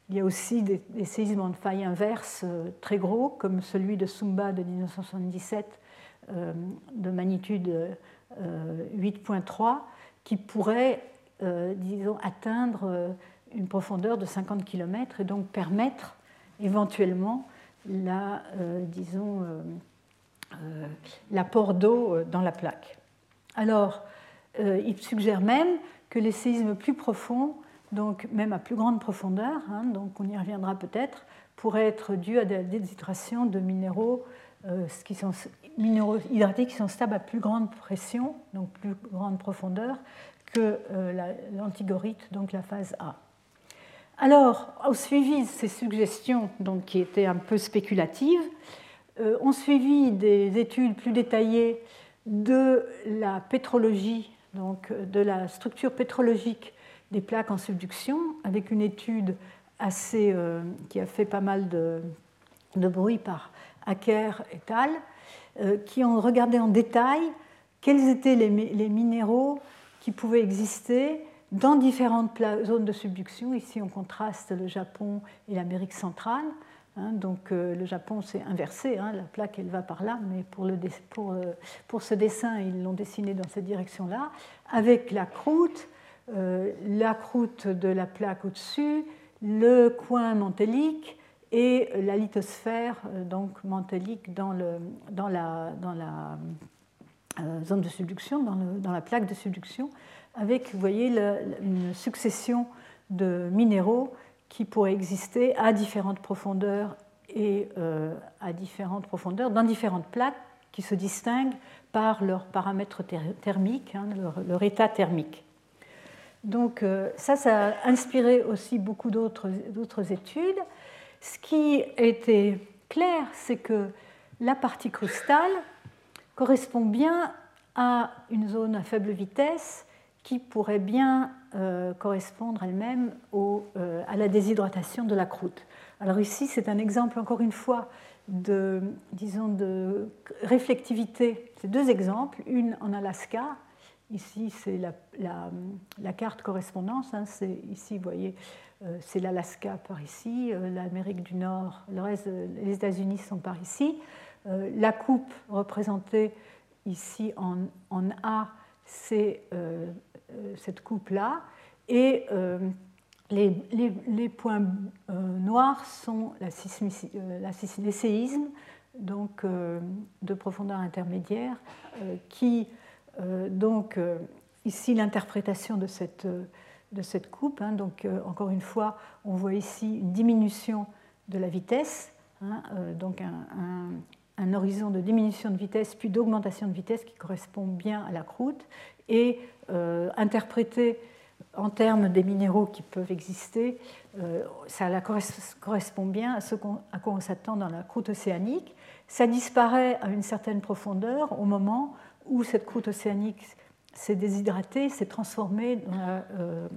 il y a aussi des, séismes en faille inverse euh, très gros, comme celui de Sumba de 1977 euh, de magnitude 8.3, qui pourraient, disons, atteindre une profondeur de 50 km et donc permettre éventuellement la, euh, disons, euh, euh, l'apport d'eau dans la plaque. Alors, il suggère même que les séismes plus profonds, donc même à plus grande profondeur, hein, donc on y reviendra peut-être, pourraient être dus à des déshydratations de minéraux, qui sont, minéraux hydratés qui sont stables à plus grande pression, donc plus grande profondeur, que l'antigorite, donc la phase A. Alors, au suivi de ces suggestions, donc, qui étaient un peu spéculatives, euh, ont suivi des études plus détaillées de la pétrologie, donc de la structure pétrologique des plaques en subduction, avec une étude assez, euh, qui a fait pas mal de, bruit par Acker et al., euh, qui ont regardé en détail quels étaient les minéraux qui pouvaient exister dans différentes zones de subduction. Ici, on contraste le Japon et l'Amérique centrale. Hein. donc euh, le Japon, c'est inversé, hein. la plaque, elle va par là, mais euh, pour ce dessin, ils l'ont dessiné dans cette direction-là, avec la croûte la croûte de la plaque au-dessus, le coin mantélique et la lithosphère donc mantélique dans, la, la zone de subduction, dans, la plaque de subduction, avec, vous voyez, une succession de minéraux qui pourraient exister à différentes profondeurs et euh, à différentes profondeurs dans différentes plaques qui se distinguent par leurs paramètres thermiques, hein, leur, état thermique. Donc euh, ça, ça a inspiré aussi beaucoup d'autres études. Ce qui était clair, c'est que la partie crustale correspond bien à une zone à faible vitesse qui pourrait bien euh, correspondre elle-même euh, à la déshydratation de la croûte. Alors ici, c'est un exemple, encore une fois, de, disons, de réflectivité. C'est deux exemples, une en Alaska. Ici, c'est la, carte correspondance. Hein. ici, vous voyez, euh, c'est l'Alaska par ici, l'Amérique du Nord, le reste, les États-Unis sont par ici. la coupe représentée ici en, A, c'est euh, cette coupe-là. Et euh, les, points euh, noirs sont les séismes donc, de profondeur intermédiaire, qui, donc, ici, l'interprétation de cette, de cette coupe. Hein, donc, encore une fois, on voit ici une diminution de la vitesse, hein, donc un, horizon de diminution de vitesse puis d'augmentation de vitesse qui correspond bien à la croûte. Et euh, interprété en termes des minéraux qui peuvent exister, euh, ça correspond bien à ce à quoi on s'attend dans la croûte océanique. Ça disparaît à une certaine profondeur au moment où cette croûte océanique s'est déshydratée, s'est transformée dans, euh,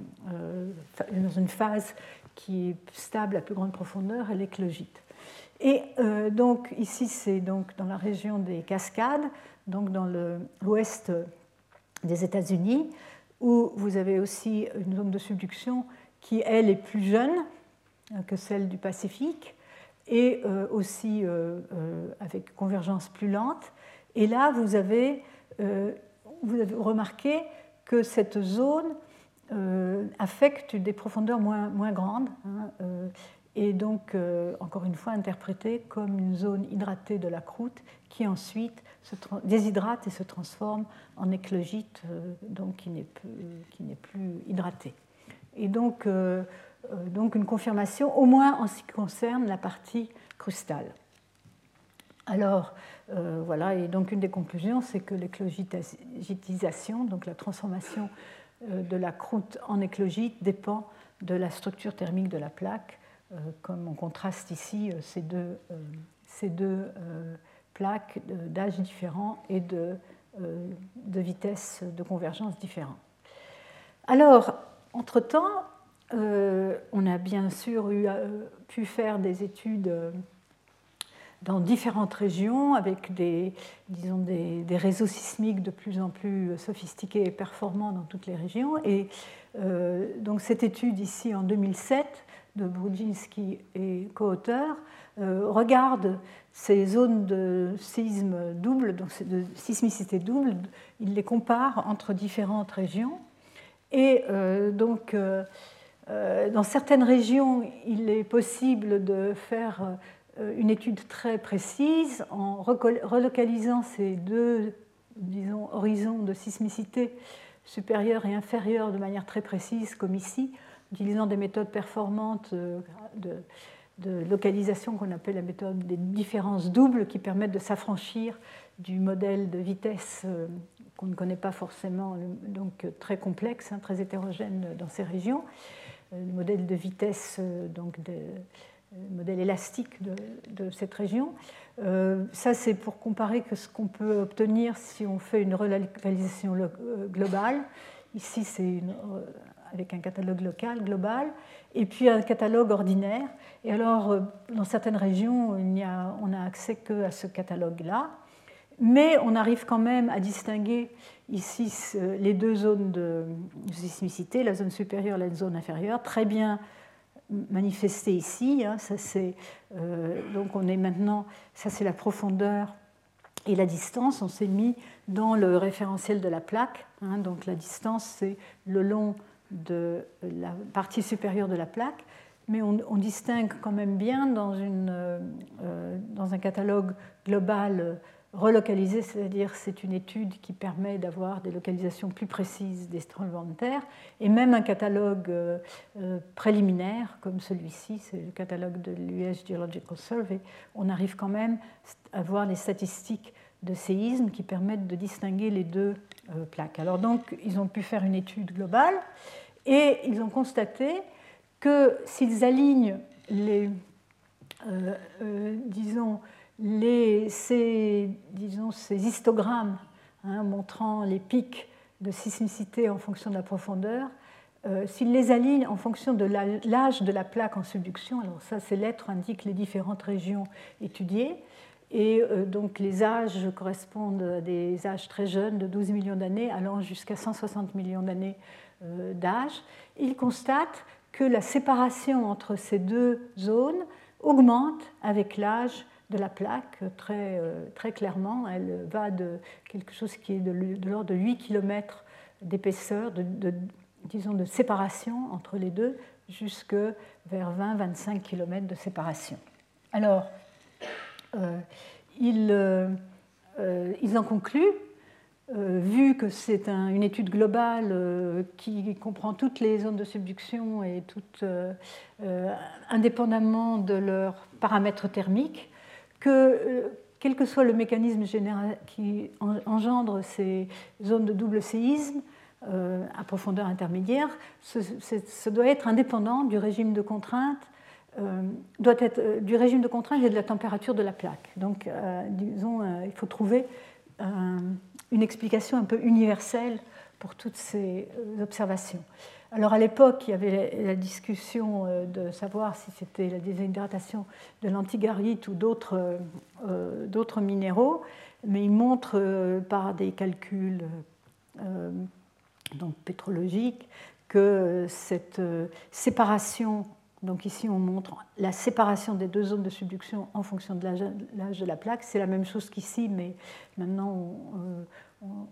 dans, une phase qui est stable à plus grande profondeur, elle est Et donc ici, c'est donc dans la région des Cascades, donc dans l'ouest des États-Unis, où vous avez aussi une zone de subduction qui, elle, est plus jeune que celle du Pacifique, et euh, aussi euh, euh, avec convergence plus lente. Et là, vous avez, vous avez remarqué que cette zone affecte des profondeurs moins, grandes, hein, et donc, encore une fois, interprétée comme une zone hydratée de la croûte qui ensuite se déshydrate et se transforme en éclogite, euh, donc qui n'est plus, hydraté. Et donc, euh, euh, donc une confirmation, au moins en ce qui concerne la partie crustale. Alors, voilà, et donc une des conclusions, c'est que l'éclogitisation, donc la transformation de la croûte en éclogite, dépend de la structure thermique de la plaque, comme on contraste ici ces deux, plaques d'âge différents et de, euh, de vitesse de convergence différents. Alors, entre-temps, euh, on a bien sûr euh, pu faire des études dans différentes régions avec des, disons des, réseaux sismiques de plus en plus sophistiqués et performants dans toutes les régions. Et donc cette étude ici en 2007 de Brudzinski et co-auteurs regarde ces zones de séisme double, donc de sismicité double, il les compare entre différentes régions. Et euh, donc, euh, euh, dans certaines régions, il est possible de faire une étude très précise en relocalisant ces deux disons, horizons de sismicité supérieure et inférieure de manière très précise, comme ici, utilisant des méthodes performantes de, de localisation qu'on appelle la méthode des différences doubles qui permettent de s'affranchir du modèle de vitesse euh, qu'on ne connaît pas forcément, donc très complexe, hein, très hétérogène dans ces régions. Euh, le modèle de vitesse, euh, donc de, modèle élastique de, cette région. ça, c'est pour comparer ce qu'on peut obtenir si on fait une relocalisation globale. Ici, c'est avec un catalogue local, global, et puis un catalogue ordinaire. Et alors, euh, dans certaines régions, on n'a accès que à ce catalogue-là, mais on arrive quand même à distinguer ici les deux zones de sismicité, la zone supérieure et la zone inférieure, très bien manifestées ici. Hein. ça c'est euh, donc on est maintenant, ça c'est la profondeur et la distance. On s'est mis dans le référentiel de la plaque. Hein. donc la distance c'est le long de la partie supérieure de la plaque, mais on, distingue quand même bien dans, une, dans un catalogue global relocalisé, c'est-à-dire c'est une étude qui permet d'avoir des localisations plus précises des tremblements de terre, et même un catalogue euh, euh, préliminaire comme celui-ci, c'est le catalogue de l'US Geological Survey, on arrive quand même à voir les statistiques de séisme qui permettent de distinguer les deux euh, plaques. Alors donc, ils ont pu faire une étude globale et ils ont constaté que s'ils alignent les, disons, ces, histogrammes hein, montrant les pics de sismicité en fonction de la profondeur, euh, s'ils les alignent en fonction de l'âge de la plaque en subduction, alors ça, ces lettres indiquent les différentes régions étudiées, et euh, donc les âges correspondent à des âges très jeunes, de 12 millions d'années, allant jusqu'à 160 millions d'années euh, d'âge, ils constatent que la séparation entre ces deux zones augmente avec l'âge de la plaque très, euh, très clairement. Elle va de quelque chose qui est de, l'ordre de 8 km d'épaisseur, de, disons de séparation entre les deux, jusque vers 20-25 km de séparation. Alors, euh, ils, euh, ils, en concluent, vu que c'est une étude globale qui comprend toutes les zones de subduction et toutes, indépendamment de leurs paramètres thermiques, que euh, quel que soit le mécanisme général qui engendre ces zones de double séisme euh, à profondeur intermédiaire, ce, doit être indépendant du régime de contrainte, euh, doit être du régime de contrainte et de la température de la plaque. Donc, disons, il faut trouver une explication un peu universelle pour toutes ces observations. Alors à l'époque, il y avait la discussion euh, de savoir si c'était la déshydratation de l'antigarite ou d'autres euh, minéraux, mais il montre euh, par des calculs pétrologiques que cette séparation, donc ici on montre la séparation des deux zones de subduction en fonction de l'âge de la plaque, c'est la même chose qu'ici, mais maintenant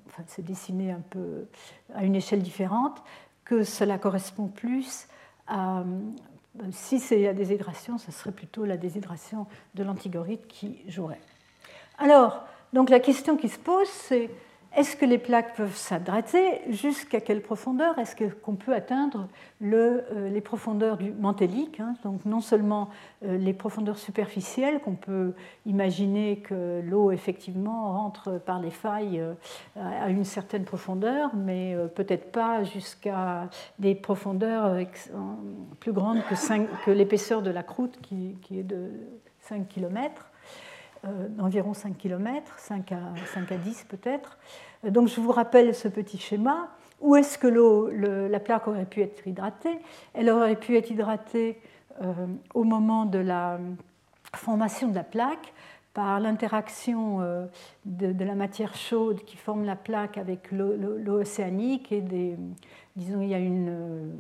enfin, c'est dessiné un peu à une échelle différente que cela correspond plus à, si c'est la déshydration, ce serait plutôt la déshydration de l'antigorite qui jouerait. Alors, donc la question qui se pose, c'est est-ce que les plaques peuvent s'hydrater Jusqu'à quelle profondeur Est-ce qu'on peut atteindre euh, les profondeurs du mantélique hein? Donc non seulement euh, les profondeurs superficielles, qu'on peut imaginer que l'eau effectivement rentre par les failles euh, à une certaine profondeur, mais peut-être pas jusqu'à des profondeurs plus grandes que, que l'épaisseur de la croûte qui, qui est de 5 km d'environ 5 km, 5 à, 5 à 10 peut-être. Donc je vous rappelle ce petit schéma. Où est-ce que l'eau, la plaque aurait pu être hydratée? Elle aurait pu être hydratée euh, au moment de la formation de la plaque par l'interaction euh, de, la matière chaude qui forme la plaque avec l'eau océanique et des, disons, il y a une,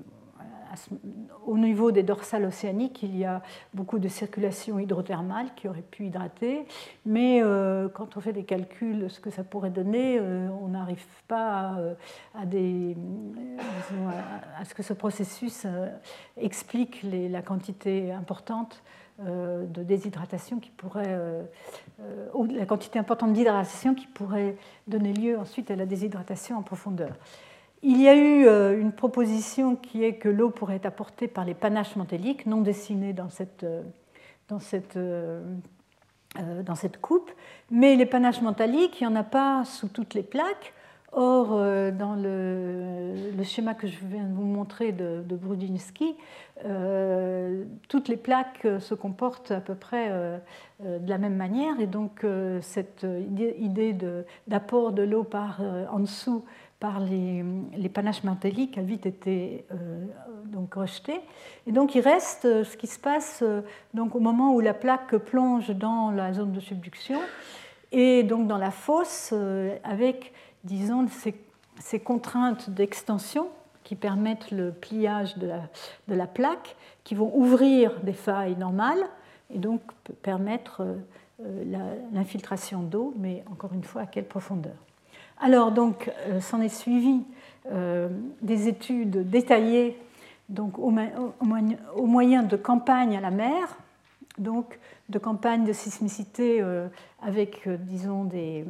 au niveau des dorsales océaniques, il y a beaucoup de circulation hydrothermale qui aurait pu hydrater, mais euh, quand on fait des calculs, ce que ça pourrait donner, euh, on n'arrive pas à, des, à, ce que ce processus euh, explique la quantité importante de déshydratation qui pourrait, ou la quantité importante d'hydratation qui pourrait donner lieu ensuite à la déshydratation en profondeur. Il y a eu euh, une proposition qui est que l'eau pourrait être apportée par les panaches mantéliques, non dessinés dans cette, euh, dans cette, euh, dans cette coupe. Mais les panaches mantéliques, il n'y en a pas sous toutes les plaques. Or, dans le, schéma que je viens de vous montrer de, de Brudzinski, toutes les plaques se comportent à peu près de la même manière. Et donc, cette idée d'apport de, de l'eau par en dessous par les, panaches mantéliques a vite été euh, donc rejeté. Et donc il reste euh, ce qui se passe euh, donc au moment où la plaque plonge dans la zone de subduction et donc dans la fosse avec, disons, ces, contraintes d'extension qui permettent le pliage de la, plaque, qui vont ouvrir des failles normales et donc permettre l'infiltration d'eau, mais encore une fois à quelle profondeur? Alors, donc, s'en est suivi des études détaillées donc, au, moyen de campagnes à la mer, donc de campagnes de sismicité avec, disons, des,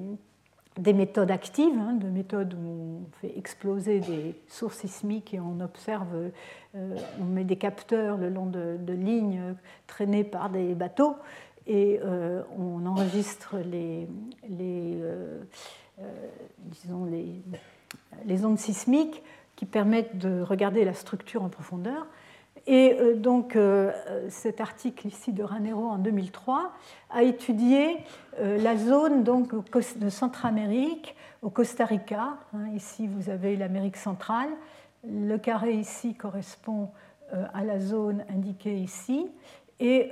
des méthodes actives, hein, de méthodes où on fait exploser des sources sismiques et on observe, euh, on met des capteurs le long de, lignes traînées par des bateaux et euh, on enregistre les, euh, disons les, les, ondes sismiques qui permettent de regarder la structure en profondeur. Et euh, donc euh, cet article ici de Ranero en 2003 a étudié euh, la zone donc, de Centramérique au Costa Rica. Hein, ici vous avez l'Amérique centrale. Le carré ici correspond à la zone indiquée ici. Et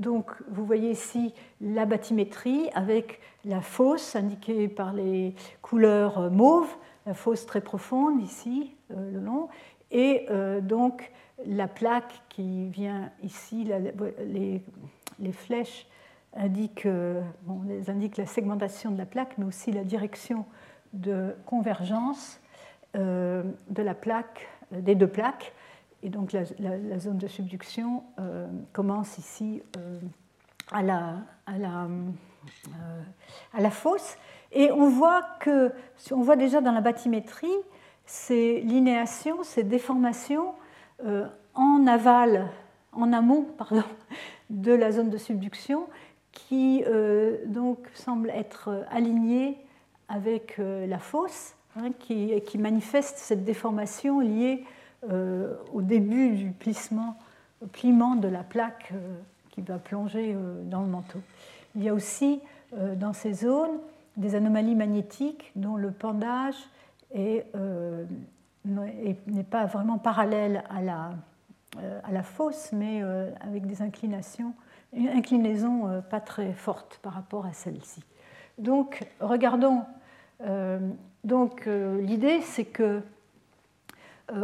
donc vous voyez ici la bathymétrie avec la fosse indiquée par les couleurs mauves, la fosse très profonde ici le long, et donc la plaque qui vient ici, les, flèches indiquent, la segmentation de la plaque, mais aussi la direction de convergence euh, de la plaque, des deux plaques. Et donc la, zone de subduction euh, commence ici euh, à, la, à, la, à la fosse. Et on voit que, on voit déjà dans la bathymétrie ces linéations, ces déformations euh, en aval, en amont pardon, *laughs* de la zone de subduction qui euh, donc semble être alignée avec euh, la fosse, hein, qui, qui, manifeste cette déformation liée au début du plissement, pliement de la plaque qui va plonger dans le manteau. Il y a aussi dans ces zones des anomalies magnétiques dont le pendage est n'est pas vraiment parallèle à la, euh, à la fosse, mais euh, avec des inclinations, une inclinaison euh, pas très forte par rapport à celle-ci. Donc, regardons. donc, l'idée, c'est que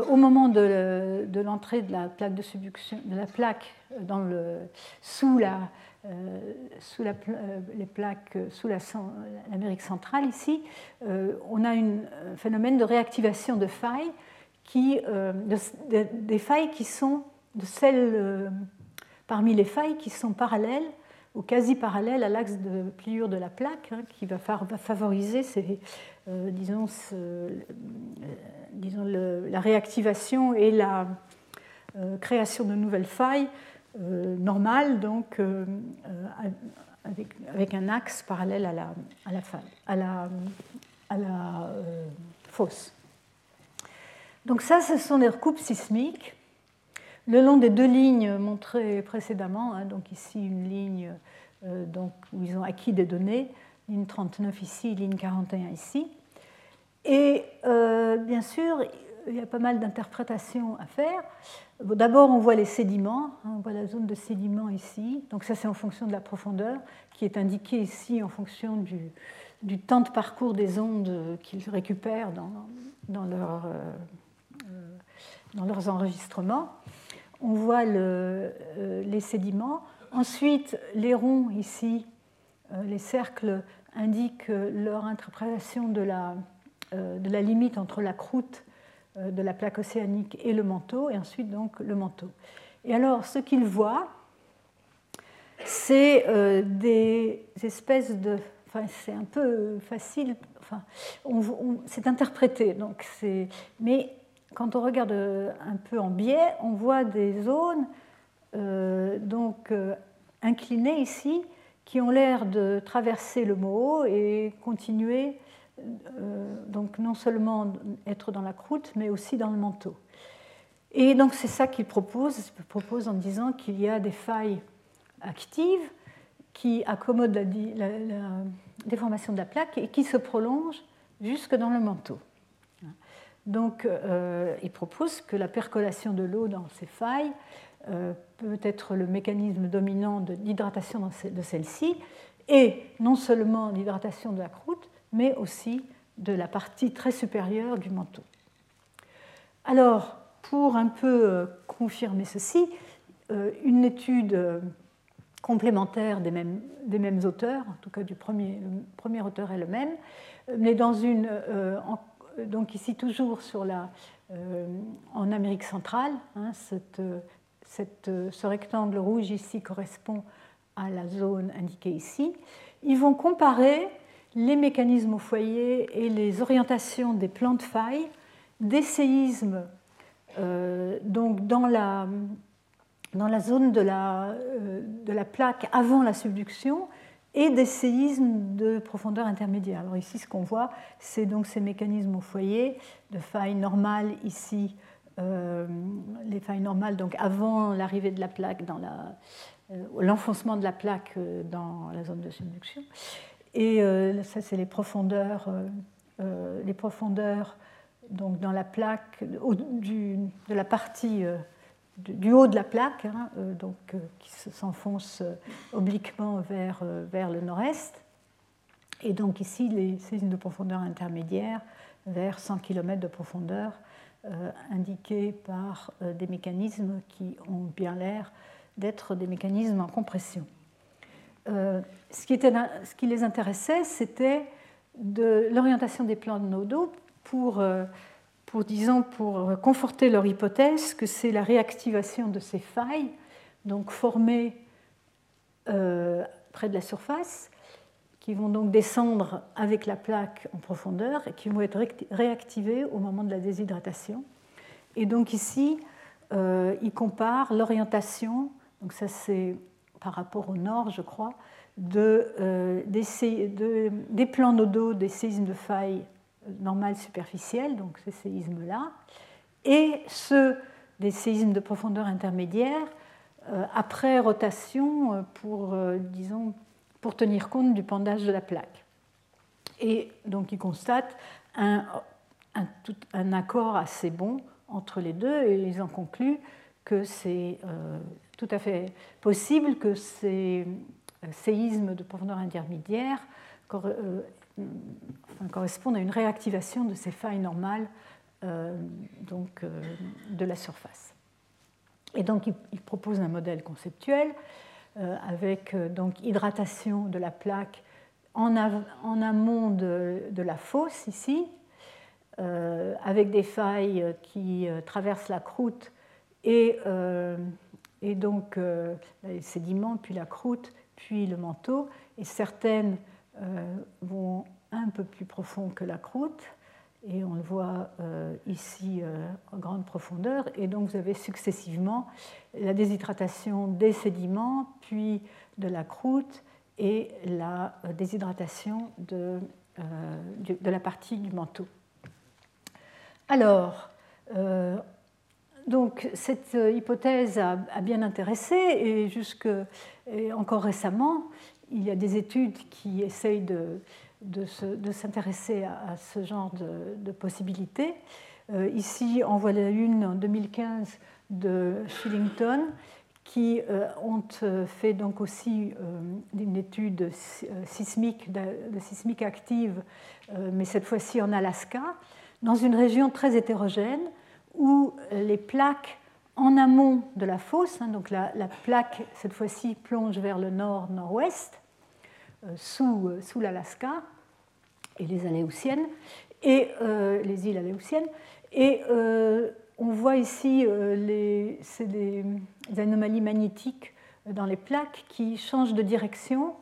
au moment de, l'entrée de la plaque de subduction, de la plaque dans le, sous la, sous la, les plaques sous l'Amérique centrale ici, on a un phénomène de réactivation de failles qui, euh, des failles qui sont de celles euh, parmi les failles qui sont parallèles ou quasi parallèles à l'axe de pliure de la plaque, hein, qui va, favoriser euh, disons, disons la réactivation et la création de nouvelles failles normales, donc avec, avec, un axe parallèle à la, à la, faille, à la, à la fosse. Donc ça, ce sont des recoupes sismiques le long des deux lignes montrées précédemment. Hein, donc ici une ligne euh, où ils ont acquis des données, ligne 39 ici, ligne 41 ici. Et euh, bien sûr, il y a pas mal d'interprétations à faire. D'abord, on voit les sédiments, hein, on voit la zone de sédiments ici. Donc ça, c'est en fonction de la profondeur, qui est indiquée ici en fonction du, temps de parcours des ondes qu'ils récupèrent dans, euh, dans leurs enregistrements. On voit euh, les sédiments. Ensuite, les ronds ici, euh, les cercles indiquent leur interprétation de la, euh, de la limite entre la croûte de la plaque océanique et le manteau, et ensuite donc le manteau. Et alors, ce qu'ils voient, c'est des espèces de. Enfin, c'est un peu facile. Enfin, c'est interprété. Donc, c'est. Mais quand on regarde un peu en biais, on voit des zones euh, donc euh, inclinées ici qui ont l'air de traverser le Moho et continuer, euh, donc non seulement être dans la croûte, mais aussi dans le manteau. Et donc c'est ça qu'il propose, il propose en disant qu'il y a des failles actives qui accommodent la déformation de la plaque et qui se prolongent jusque dans le manteau. Donc, euh, il propose que la percolation de l'eau dans ces failles euh, peut être le mécanisme dominant d'hydratation de celle-ci, et non seulement l'hydratation de la croûte, mais aussi de la partie très supérieure du manteau. Alors, pour un peu euh, confirmer ceci, une étude complémentaires des mêmes, auteurs, en tout cas du premier auteur est le même, mais dans une, donc ici toujours la, en Amérique centrale, hein, ce rectangle rouge ici correspond à la zone indiquée ici. Ils vont comparer les mécanismes au foyer et les orientations des plans de faille des séismes euh, donc dans, la, dans la zone de la, euh, de la plaque avant la subduction et des séismes de profondeur intermédiaire. Alors ici, ce qu'on voit, c'est donc ces mécanismes au foyer de failles normales ici, euh, les failles normales donc avant l'arrivée de la plaque dans la, l'enfoncement de la plaque dans la zone de subduction. Et ça, c'est les profondeurs, les profondeurs donc dans la plaque, du, de la partie euh, du haut de la plaque, hein, euh, euh, qui s'enfonce obliquement vers, le nord-est. Et donc ici, les séismes de profondeur intermédiaire vers 100 km de profondeur, indiqués par des mécanismes qui ont bien l'air d'être des mécanismes en compression. ce, qui les intéressait, c'était l'orientation des plans de nodo pour, euh, pour, disons, pour conforter leur hypothèse que c'est la réactivation de ces failles, donc formées euh, près de la surface, qui vont donc descendre avec la plaque en profondeur et qui vont être réactivées au moment de la déshydratation. Et donc ici, euh, il compare l'orientation, donc ça c'est par rapport au nord, je crois, de, euh, des, de, des, plans nodaux des séismes de failles normales superficielles, donc ces séismes-là, et ceux des séismes de profondeur intermédiaire euh, après rotation euh, pour, euh, disons, pour tenir compte du pendage de la plaque. Et donc il constate un, un, accord assez bon entre les deux et ils en concluent que c'est tout à fait possible que ces séismes de profondeur intermédiaire correspondent à une réactivation de ces failles normales euh, donc, euh, de la surface. Et donc, il, propose un modèle conceptuel euh, avec donc, hydratation de la plaque en, amont de, de, la fosse, ici, avec des failles qui traversent la croûte et, et donc les sédiments, puis la croûte, puis le manteau, et certaines vont un peu plus profond que la croûte, et on le voit euh, ici euh, en grande profondeur. Et donc vous avez successivement la déshydratation des sédiments, puis de la croûte et la euh, déshydratation de, de la partie du manteau. Alors, donc cette hypothèse a, bien intéressé et jusque et encore récemment, il y a des études qui essayent de, de, s'intéresser à, ce genre de, possibilités. Euh, ici, on voit la une en 2015 de Shillington qui euh, ont euh, fait donc aussi une étude sismique, de, sismique active, mais cette fois-ci en Alaska, dans une région très hétérogène où les plaques en amont de la fosse, hein, donc la, la plaque cette fois-ci plonge vers le nord-nord-ouest, sous, sous l'Alaska, et les Aléoutiennes, et euh, les îles Aléoutiennes. Et euh, on voit ici euh, les, des, anomalies magnétiques dans les plaques qui changent de direction.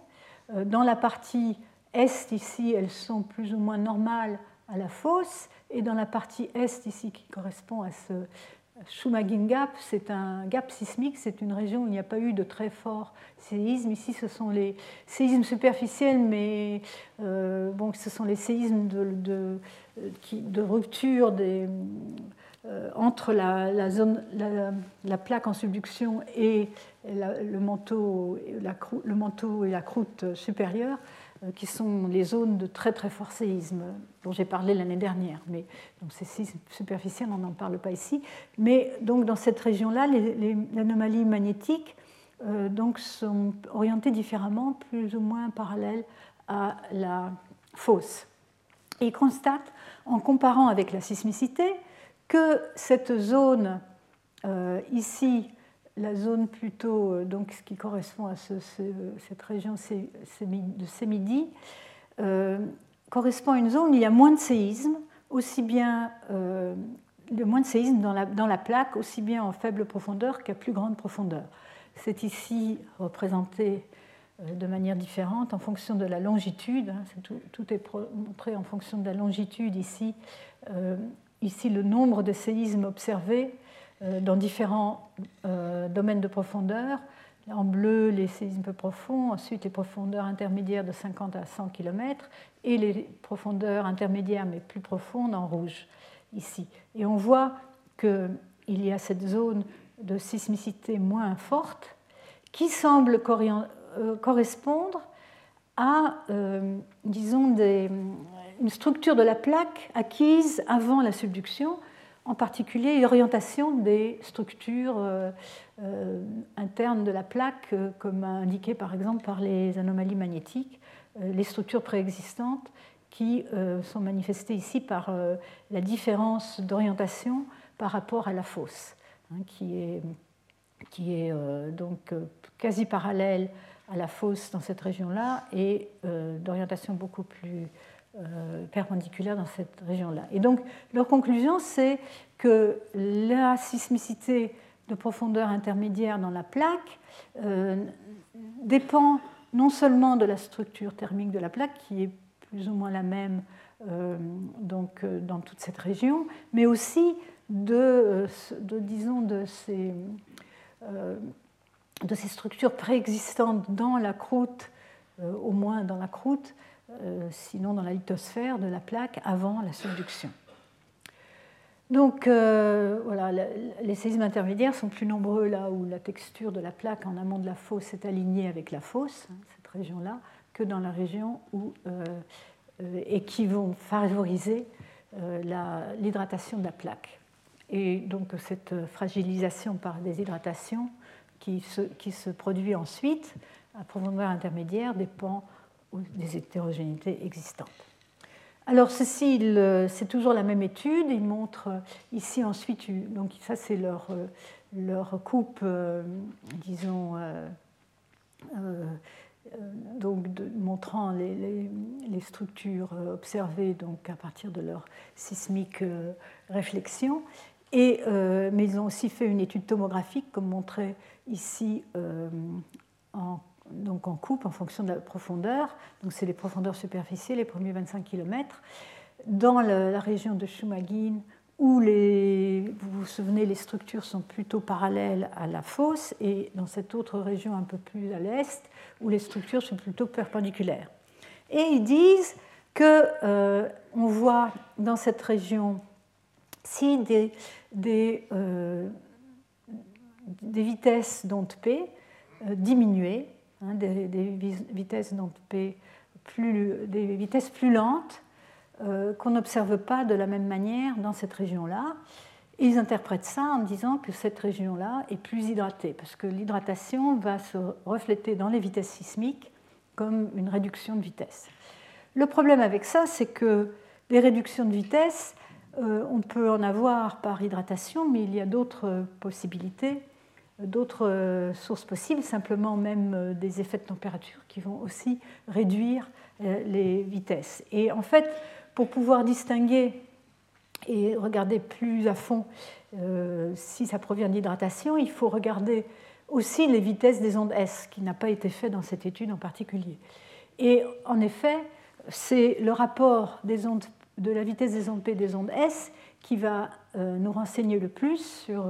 Dans la partie est ici, elles sont plus ou moins normales à la fosse, et dans la partie est ici, qui correspond à ce, Shumagin Gap, c'est un gap sismique, c'est une région où il n'y a pas eu de très fort séisme. Ici, ce sont les séismes superficiels, mais euh, ce sont les séismes de, rupture euh, entre la, plaque en subduction et le manteau et la croûte supérieure. Euh, qui sont les zones de très très fort séisme dont j'ai parlé l'année dernière. Mais donc ces séismes superficiels, on n'en parle pas ici. Mais donc dans cette région-là, les, anomalies magnétiques euh, donc sont orientées différemment, plus ou moins parallèles à la fosse. Et ils constatent, en comparant avec la sismicité, que cette zone euh, ici la zone plutôt, donc ce qui correspond à cette région de Sémidi, correspond à une zone où il y a moins de séismes, aussi bien le moins de séismes dans la, dans la plaque, aussi bien en faible profondeur qu'à plus grande profondeur. C'est ici représenté euh, de manière différente en fonction de la longitude. Hein, tout, est montré en fonction de la longitude ici. Euh, ici, le nombre de séismes observés euh, dans différents domaines de profondeur. En bleu, les séismes peu profonds, ensuite les profondeurs intermédiaires de 50 à 100 km et les profondeurs intermédiaires mais plus profondes en rouge ici. Et on voit qu'il y a cette zone de sismicité moins forte qui semble euh, correspondre à, euh, disons, une structure de la plaque acquise avant la subduction, en particulier l'orientation des structures euh, internes de la plaque, comme indiqué par exemple par les anomalies magnétiques, les structures préexistantes qui sont manifestées ici par la différence d'orientation par rapport à la fosse, hein, qui est, qui est donc quasi parallèle à la fosse dans cette région-là et euh, d'orientation beaucoup plus euh, perpendiculaire dans cette région-là. Et donc, leur conclusion, c'est que la sismicité de profondeur intermédiaire dans la plaque euh, dépend non seulement de la structure thermique de la plaque, qui est plus ou moins la même donc, dans toute cette région, mais aussi de, disons, de ces structures préexistantes dans la croûte, euh, au moins dans la croûte, euh, sinon dans la lithosphère de la plaque avant la subduction. Donc euh, voilà, les séismes intermédiaires sont plus nombreux là où la texture de la plaque en amont de la fosse est alignée avec la fosse, hein, cette région-là, que dans la région où, et qui vont favoriser l'hydratation de la plaque. Et donc cette fragilisation par déshydratation qui se, qui se produit ensuite à profondeur intermédiaire dépend des hétérogénéités existantes. Alors ceci, c'est toujours la même étude. Ils montrent ici ensuite, donc ça c'est leur, leur coupe, euh, disons, euh, euh, donc montrant les, les, structures observées donc à partir de leur sismique réflexion. Et, mais ils ont aussi fait une étude tomographique, comme montré ici euh, en, donc en coupe en fonction de la profondeur. Donc c'est les profondeurs superficielles, les premiers 25 km. Dans la, région de Shumagin, où les, vous vous souvenez, les structures sont plutôt parallèles à la fosse, et dans cette autre région un peu plus à l'est, où les structures sont plutôt perpendiculaires. Et ils disent que euh, on voit dans cette région si des, des, euh, des vitesses d'onde P euh, diminuées, hein, des, vitesses plus, des lentes euh, qu'on n'observe pas de la même manière dans cette région-là. Ils interprètent ça en disant que cette région-là est plus hydratée, parce que l'hydratation va se refléter dans les vitesses sismiques comme une réduction de vitesse. Le problème avec ça, c'est que les réductions de vitesse, euh, on peut en avoir par hydratation, mais il y a d'autres possibilités d'autres euh, sources possibles, simplement même euh, des effets de température qui vont aussi réduire euh, les vitesses. Et en fait, pour pouvoir distinguer et regarder plus à fond si ça provient d'hydratation, il faut regarder aussi les vitesses des ondes S, qui n'a pas été fait dans cette étude en particulier. Et en effet, c'est le rapport des ondes, de la vitesse des ondes P et des ondes S qui va nous renseigner le plus sur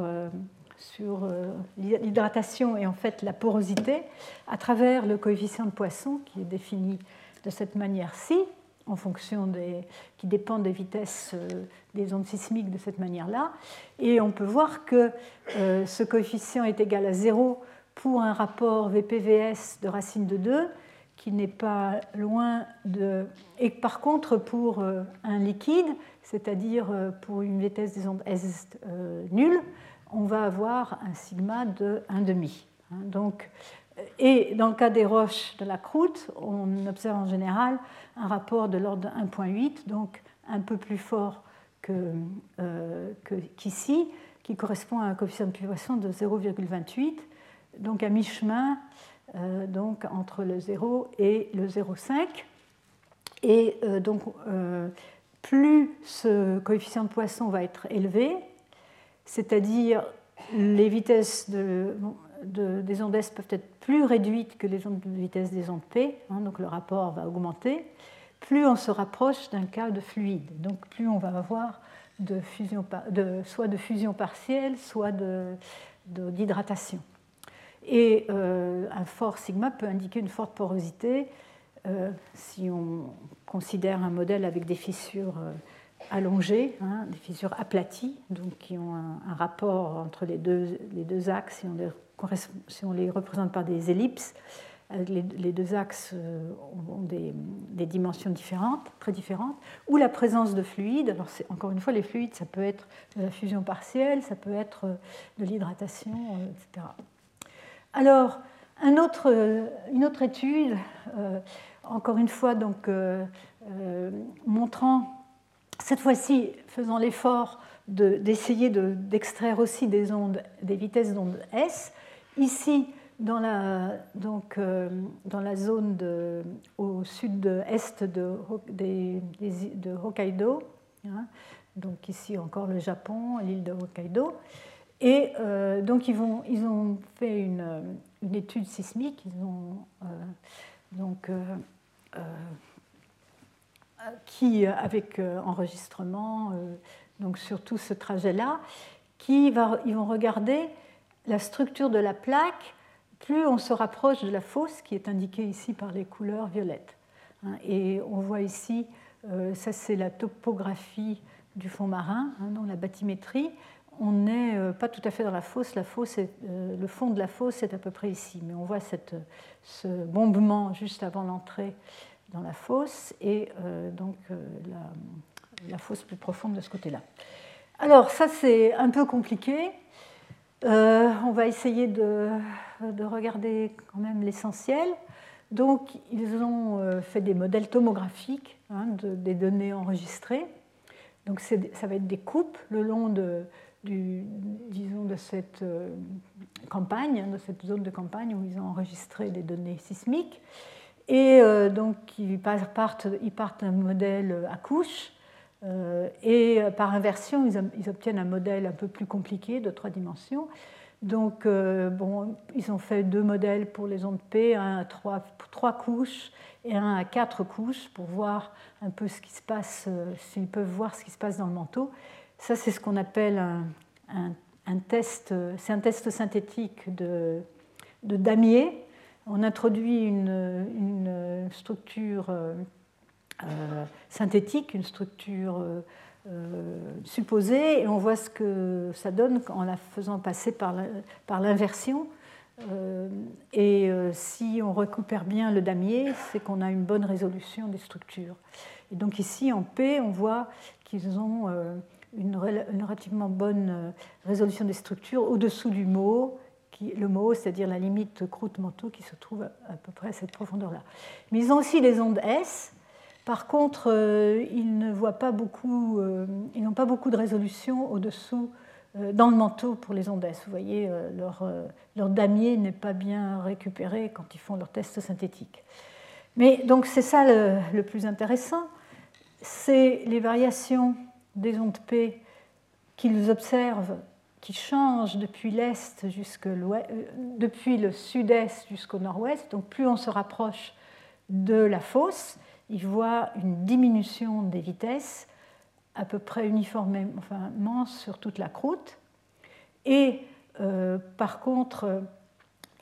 sur euh, l'hydratation et en fait la porosité à travers le coefficient de Poisson qui est défini de cette manière-ci, en fonction des, qui dépend des vitesses euh, des ondes sismiques de cette manière-là. Et on peut voir que euh, ce coefficient est égal à 0 pour un rapport VPVS de racine de 2 qui n'est pas loin de... Et par contre, pour un liquide, c'est-à-dire pour une vitesse des ondes S nulle, on va avoir un sigma de 1,5. Hein, donc, et dans le cas des roches de la croûte, on observe en général un rapport de l'ordre de 1,8, donc un peu plus fort euh, qu'ici, qui correspond à un coefficient de poisson de 0,28, donc à mi-chemin donc entre le 0 et le 0,5. Et donc, plus ce coefficient de Poisson va être élevé, c'est-à-dire les vitesses des ondes S peuvent être plus réduites que les ondes de vitesse des ondes P, hein, donc le rapport va augmenter, plus on se rapproche d'un cas de fluide, donc plus on va avoir soit de fusion partielle, soit d'hydratation. Et euh, un fort sigma peut indiquer une forte porosité, euh, si on considère un modèle avec des fissures euh, allongées, hein, des fissures aplaties, donc qui ont un, rapport entre les deux, les deux axes, si on, les, représente par des ellipses, euh, les, deux axes ont des, dimensions différentes, très différentes, ou la présence de fluides. Alors encore une fois, les fluides, ça peut être de la fusion partielle, ça peut être de l'hydratation, etc. Alors, un autre, une autre étude encore une fois, donc, euh, euh, montrant, cette fois-ci, faisant l'effort d'essayer d'extraire aussi des ondes, des vitesses d'onde S. Ici, dans la, donc, euh, dans la zone au sud-est de, de, Hokkaido, hein, donc ici encore le Japon, l'île de Hokkaido. Et donc ils, vont, ils, ont fait une, une étude sismique, ils ont donc euh, qui, avec euh, enregistrement, euh, donc sur tout ce trajet-là, qui va, ils vont regarder la structure de la plaque plus on se rapproche de la fosse qui est indiquée ici par les couleurs violettes. Hein. Et on voit ici, ça c'est la topographie du fond marin, hein, dans la bathymétrie. On n'est pas tout à fait dans la fosse, la fosse le fond de la fosse est à peu près ici, mais on voit cette, ce bombement juste avant l'entrée dans la fosse et euh, donc euh, la, fosse plus profonde de ce côté-là. Alors ça c'est un peu compliqué. Euh, on va essayer de, regarder quand même l'essentiel. Donc ils ont fait des modèles tomographiques hein, des données enregistrées. Donc ça va être des coupes le long de, disons, de cette campagne, hein, de cette zone de campagne où ils ont enregistré des données sismiques. Et euh, donc, ils partent, ils d'un modèle à couche. Euh, et par inversion, ils, obtiennent un modèle un peu plus compliqué de trois dimensions. Donc, euh, bon, ils ont fait deux modèles pour les ondes P, un à trois, couches et un à quatre couches pour voir un peu ce qui se passe, s'ils peuvent voir ce qui se passe dans le manteau. Ça, c'est ce qu'on appelle un, un, test, c'est un test synthétique de, de damier on introduit une, structure euh, euh, synthétique, une structure euh, supposée, et on voit ce que ça donne en la faisant passer par l'inversion. et si on récupère bien le damier, c'est qu'on a une bonne résolution des structures. Et donc ici, en P, on voit qu'ils ont une, relativement bonne résolution des structures au-dessous du mot, le mot, c'est-à-dire la limite croûte-manteau qui se trouve à peu près à cette profondeur-là. Mais ils ont aussi les ondes S. Par contre, euh, euh, ils n'ont pas beaucoup de résolution au-dessous euh, dans le manteau pour les ondes S. Vous voyez, leur, damier n'est pas bien récupéré quand ils font leurs tests synthétiques. Mais donc c'est ça le plus intéressant, c'est les variations des ondes P qu'ils observent qui change depuis l'est jusque euh, depuis le sud-est jusqu'au nord-ouest. Donc plus on se rapproche de la fosse, il voit une diminution des vitesses à peu près uniformément sur toute la croûte. Et euh, par contre,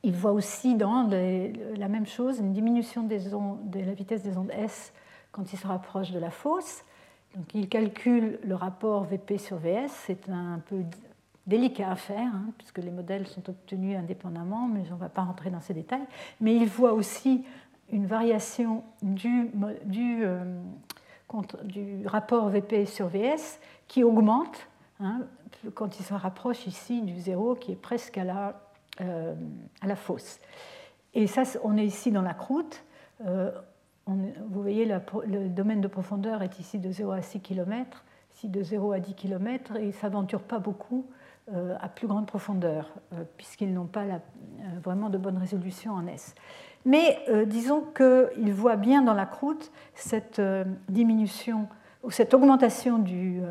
il voit aussi dans la même chose une diminution de la vitesse des ondes S quand il se rapproche de la fosse. Donc il calcule le rapport VP sur VS, c'est un peu délicat à faire, hein, puisque les modèles sont obtenus indépendamment, mais on ne va pas rentrer dans ces détails. Mais il voit aussi une variation du, euh, rapport VP sur VS qui augmente hein, quand il se rapproche ici du zéro qui est presque à la, euh, à la fosse. Et ça, on est ici dans la croûte. Euh, vous voyez, le domaine de profondeur est ici de 0 à 6 km, ici de 0 à 10 km, et il ne s'aventure pas beaucoup à plus grande profondeur, puisqu'ils n'ont pas vraiment de bonne résolution en S. Mais disons qu'ils voient bien dans la croûte cette diminution ou cette augmentation du,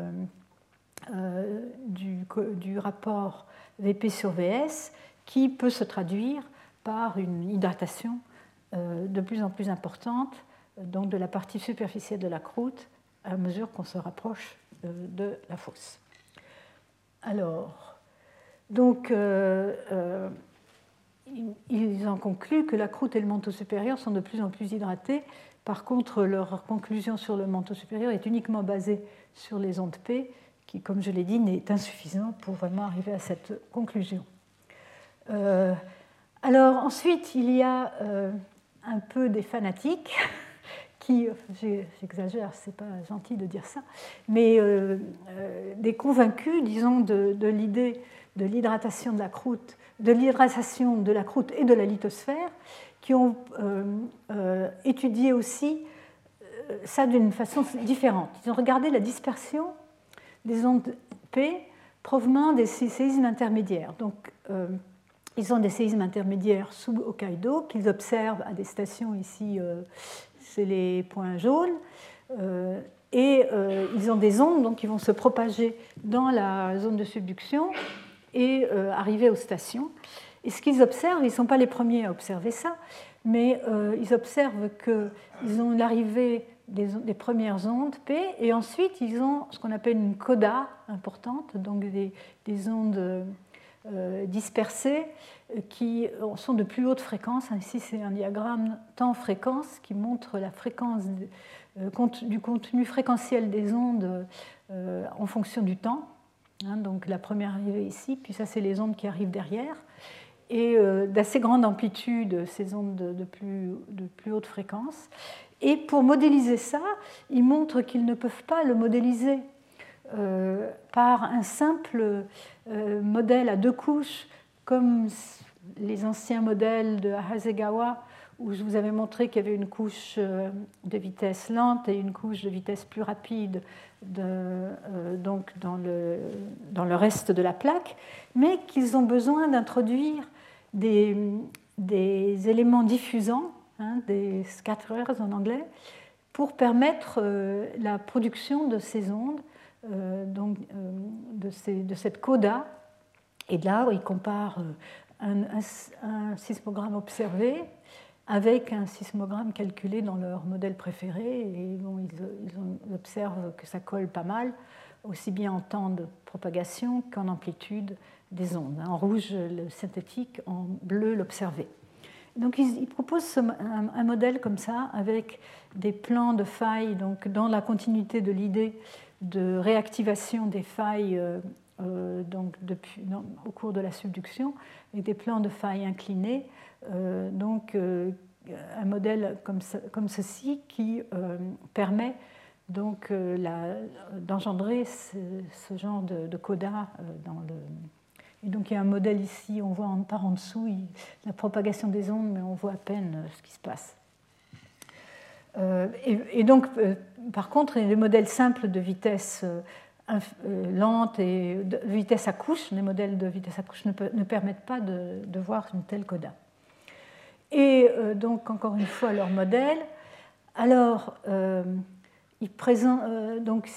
rapport VP sur VS qui peut se traduire par une hydratation de plus en plus importante donc de la partie superficielle de la croûte à mesure qu'on se rapproche euh, de la fosse. Alors, donc, euh, euh, ils en concluent que la croûte et le manteau supérieur sont de plus en plus hydratés. Par contre, leur conclusion sur le manteau supérieur est uniquement basée sur les ondes P, qui, comme je l'ai dit, n'est insuffisant pour vraiment arriver à cette conclusion. alors ensuite, il y a un peu des fanatiques *laughs* qui, j'exagère, c'est pas gentil de dire ça, mais euh, euh, des convaincus, disons, de, l'idée de l'hydratation de la croûte, de l'hydratation de la croûte et de la lithosphère, qui ont euh, étudié aussi ça d'une façon différente. Ils ont regardé la dispersion des ondes P provenant des séismes intermédiaires. Donc, ils ont des séismes intermédiaires sous Hokkaido qu'ils observent à des stations ici c'est les points jaunes. Euh, et euh, ils ont des ondes donc, qui vont se propager dans la zone de subduction et euh, arriver aux stations. Et ce qu'ils observent, ils ne sont pas les premiers à observer ça, mais ils observent qu'ils ont l'arrivée des, premières ondes P, et ensuite ils ont ce qu'on appelle une coda importante, donc des ondes dispersées qui sont de plus haute fréquence. Ici, c'est un diagramme temps-fréquence qui montre la fréquence euh, du contenu fréquentiel des ondes euh, en fonction du temps. Hein, donc la première arrivée ici, puis ça, c'est les ondes qui arrivent derrière. Et euh, d'assez grande amplitude, ces ondes de plus, de plus haute fréquence. Et pour modéliser ça, ils montrent qu'ils ne peuvent pas le modéliser par un simple modèle à deux couches comme les anciens modèles de Hasegawa, où je vous avais montré qu'il y avait une couche euh, de vitesse lente et une couche de vitesse plus rapide euh, donc dans, le, dans le reste de la plaque, mais qu'ils ont besoin d'introduire des, des, éléments diffusants, hein, des scatterers en anglais, pour permettre euh, la production de ces ondes, donc, de, ces, de, cette coda. Et là, ils comparent un, sismogramme observé avec un sismogramme calculé dans leur modèle préféré. Et ils, observent que ça colle pas mal, aussi bien en temps de propagation qu'en amplitude des ondes. En rouge, le synthétique, en bleu, l'observé. Donc ils, proposent un, modèle comme ça, avec des plans de failles, donc dans la continuité de l'idée de réactivation des failles euh, euh, donc depuis, au cours de la subduction, avec des plans de failles inclinés. Euh, donc, un modèle comme, comme ceci qui permet donc d'engendrer ce, genre de, coda dans le. Et donc il y a un modèle ici, on voit en, par en dessous la propagation des ondes, mais on voit à peine ce qui se passe. Et, et, donc, par contre, les modèles simples de vitesse euh, lente et vitesse à couche, les modèles de vitesse à couche ne, permettent pas de, voir une telle coda. Et euh, donc, encore une fois, leur modèle. Alors, euh, ils, donc,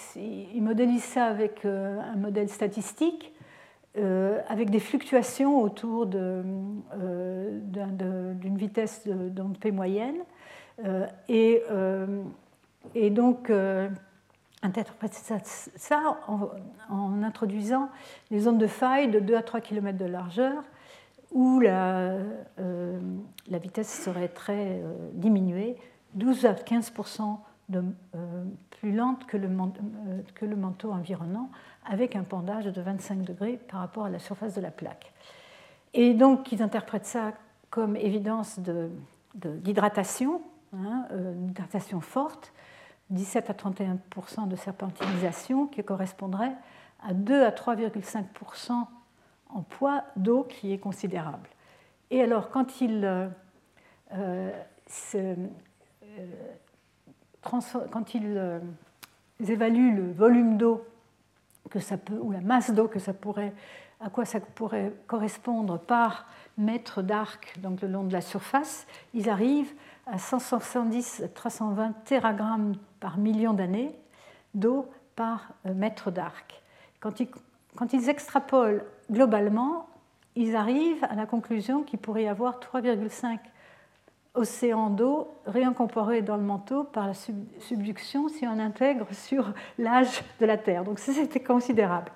modélisent ça avec un modèle statistique, avec des fluctuations autour d'une vitesse d'onde P moyenne. Et, et donc, interpréter ça, en, introduisant les zones de faille de 2 à 3 km de largeur où la, euh, la vitesse serait très euh, diminuée, 12 à 15 de, euh, plus lente que le, que le, manteau environnant, avec un pendage de 25 degrés par rapport à la surface de la plaque. Et donc, ils interprètent ça comme évidence d'hydratation, hein, une hydratation forte, 17 à 31% de serpentinisation, qui correspondrait à 2 à 3,5% en poids d'eau, qui est considérable. Et alors, quand ils, euh, euh, euh, évaluent le volume d'eau ou la masse d'eau que ça pourrait à quoi ça pourrait correspondre par mètre d'arc, donc le long de la surface, ils arrivent à 170 320 téragrammes par million d'années d'eau par euh, mètre d'arc. Quand ils, quand ils extrapolent globalement, ils arrivent à la conclusion qu'il pourrait y avoir 3,5 océans d'eau réincorporés dans le manteau par la subduction si on intègre sur l'âge de la Terre. Donc c'était considérable.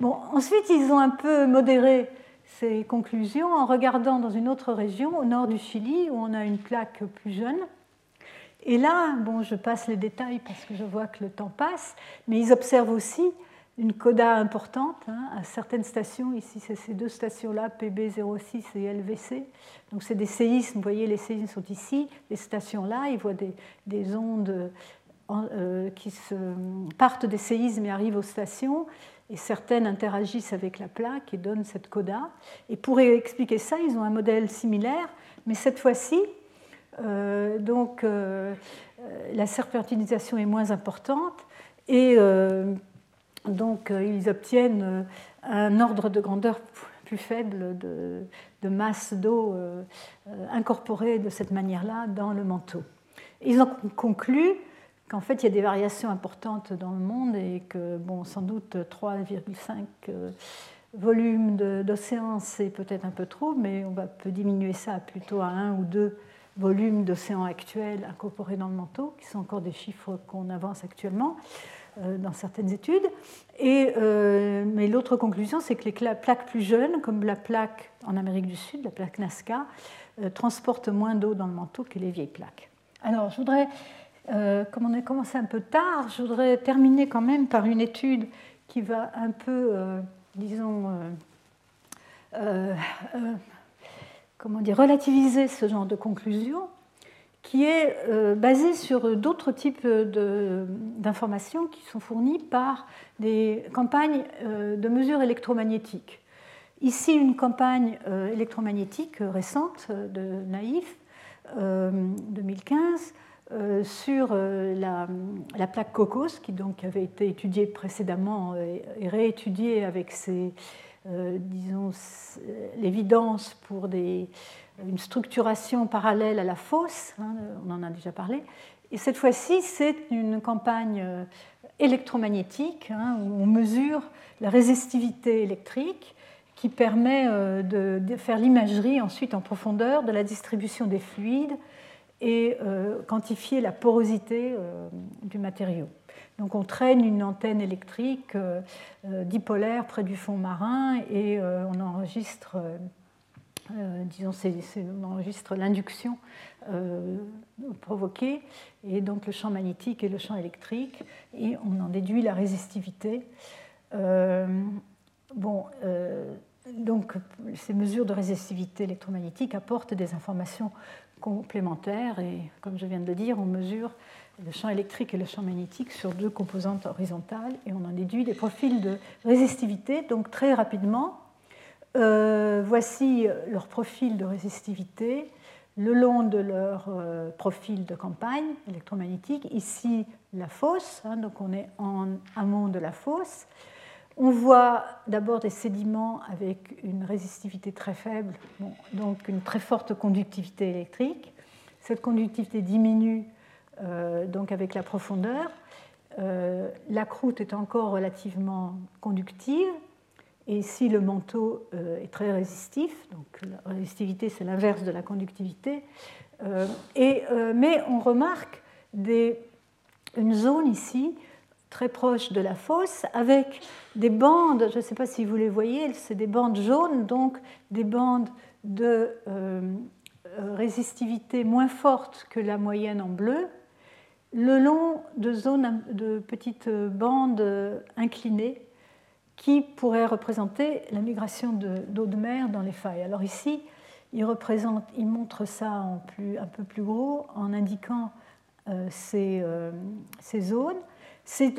Bon, ensuite, ils ont un peu modéré ces conclusions en regardant dans une autre région, au nord du Chili, où on a une plaque plus jeune. Et là, bon, je passe les détails parce que je vois que le temps passe, mais ils observent aussi une coda importante hein, à certaines stations. Ici, c'est ces deux stations-là, PB06 et LVC. Donc, c'est des séismes. Vous voyez, les séismes sont ici. Les stations-là, ils voient des, des ondes euh, qui partent des séismes et arrivent aux stations. Et certaines interagissent avec la plaque et donnent cette coda. Et pour expliquer ça, ils ont un modèle similaire, mais cette fois-ci, euh, donc, euh, la serpentinisation est moins importante. Et donc euh, ils obtiennent euh, un ordre de grandeur plus faible de, masse d'eau euh, incorporée de cette manière-là dans le manteau. Ils ont conclu qu'en fait il y a des variations importantes dans le monde et que bon, sans doute 3,5 volumes d'océan c'est peut-être un peu trop, mais on va peut diminuer ça plutôt à un ou deux volumes d'océan actuels incorporés dans le manteau, qui sont encore des chiffres qu'on avance actuellement. Euh, dans certaines études. Et, euh, mais l'autre conclusion, c'est que les plaques plus jeunes, comme la plaque en Amérique du Sud, la plaque Nazca, euh, transportent moins d'eau dans le manteau que les vieilles plaques. Alors, je voudrais, comme on a commencé un peu tard, je voudrais terminer quand même par une étude qui va un peu, disons, comment dire, relativiser ce genre de conclusion qui est euh, basé sur d'autres types d'informations qui sont fournies par des campagnes euh, de mesures électromagnétiques. Ici, une campagne euh, électromagnétique récente de Naïf, 2015, sur la, plaque COCOS, qui donc avait été étudiée précédemment et, réétudiée avec disons, l'évidence pour une structuration parallèle à la fosse, hein, on en a déjà parlé. Et cette fois-ci, c'est une campagne euh, électromagnétique hein, où on mesure la résistivité électrique qui permet euh, de faire l'imagerie ensuite en profondeur de la distribution des fluides et euh, quantifier la porosité du matériau. Donc on traîne une antenne électrique dipolaire près du fond marin et on enregistre euh, disons, on enregistre l'induction euh, provoquée, et donc le champ magnétique et le champ électrique, et on en déduit la résistivité. Euh, bon, donc ces mesures de résistivité électromagnétique apportent des informations complémentaires, et comme je viens de le dire, on mesure le champ électrique et le champ magnétique sur deux composantes horizontales, et on en déduit des profils de résistivité. Donc très rapidement, euh, voici leur profil de résistivité le long de leur euh, profil de campagne électromagnétique. Ici, la fosse, hein, donc on est en amont de la fosse. On voit d'abord des sédiments avec une résistivité très faible, donc une très forte conductivité électrique. Cette conductivité diminue euh, donc avec la profondeur. la croûte est encore relativement conductive, et ici, le manteau euh, est très résistif, donc la résistivité, c'est l'inverse de la conductivité. Euh, euh, mais on remarque une zone ici, très proche de la fosse, avec des bandes, je ne sais pas si vous les voyez, c'est des bandes jaunes, donc des bandes de résistivité moins fortes que la moyenne en bleu, le long de zones de petites bandes inclinées qui pourrait représenter la migration d'eau de, mer dans les failles. Alors ici, il, représente, il montre ça un peu plus gros en indiquant euh, euh, ces, zones.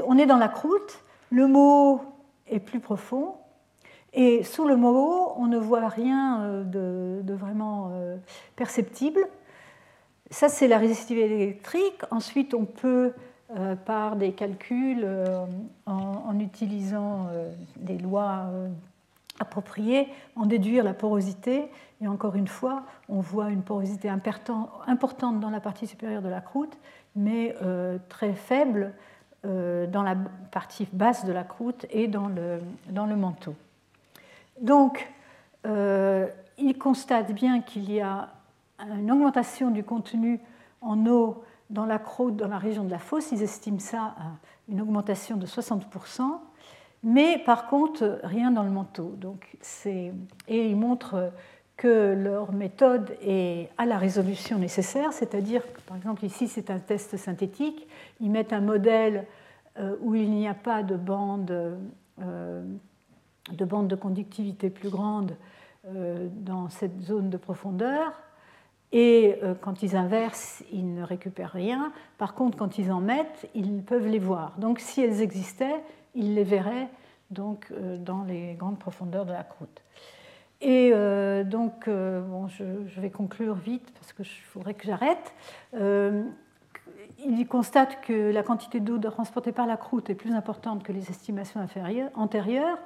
On est dans la croûte, le mot est plus profond, et sous le mot, on ne voit rien euh, de, vraiment perceptible. Ça, c'est la résistivité électrique. Ensuite, on peut euh, par des calculs euh, en, utilisant euh, des lois approprié en déduire la porosité. Et encore une fois, on voit une porosité importante dans la partie supérieure de la croûte, mais euh, très faible euh, dans la partie basse de la croûte et dans le, dans le manteau. Donc, euh, il constate bien qu'il y a une augmentation du contenu en eau dans la croûte, dans la région de la fosse. Ils estiment ça à une augmentation de 60%, mais par contre, rien dans le manteau. Donc, et ils montrent que leur méthode est à la résolution nécessaire, c'est-à-dire que, par exemple, ici, c'est un test synthétique. Ils mettent un modèle euh, où il n'y a pas de bande, euh, de, conductivité plus grande euh, dans cette zone de profondeur. Et quand ils inversent, ils ne récupèrent rien. Par contre, quand ils en mettent, ils peuvent les voir. Donc, si elles existaient, ils les verraient donc, dans les grandes profondeurs de la croûte. Et euh, donc, euh, bon, je, vais conclure vite parce qu'il faudrait que j'arrête. Euh, il constate que la quantité d'eau transportée par la croûte est plus importante que les estimations antérieures.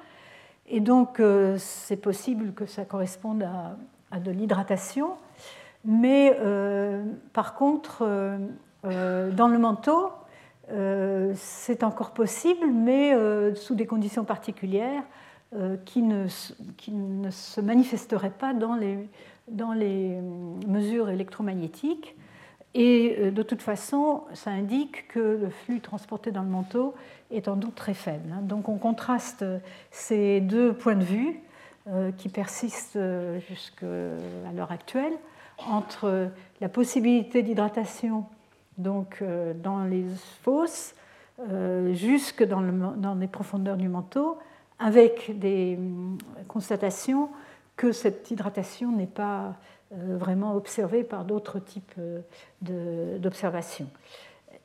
Et donc, c'est possible que ça corresponde à de l'hydratation. Mais par contre, dans le manteau, c'est encore possible, mais sous des conditions particulières. Euh, qui ne, qui ne, se manifesterait pas dans les, dans les mesures électromagnétiques. Et euh, de toute façon, ça indique que le flux transporté dans le manteau est en doute très faible. Hein. Donc on contraste ces deux points de vue euh, qui persistent jusqu'à l'heure actuelle entre la possibilité d'hydratation dans les fosses jusque dans les profondeurs du manteau avec des hum, constatations que cette hydratation n'est pas euh, vraiment observée par d'autres types euh, d'observations.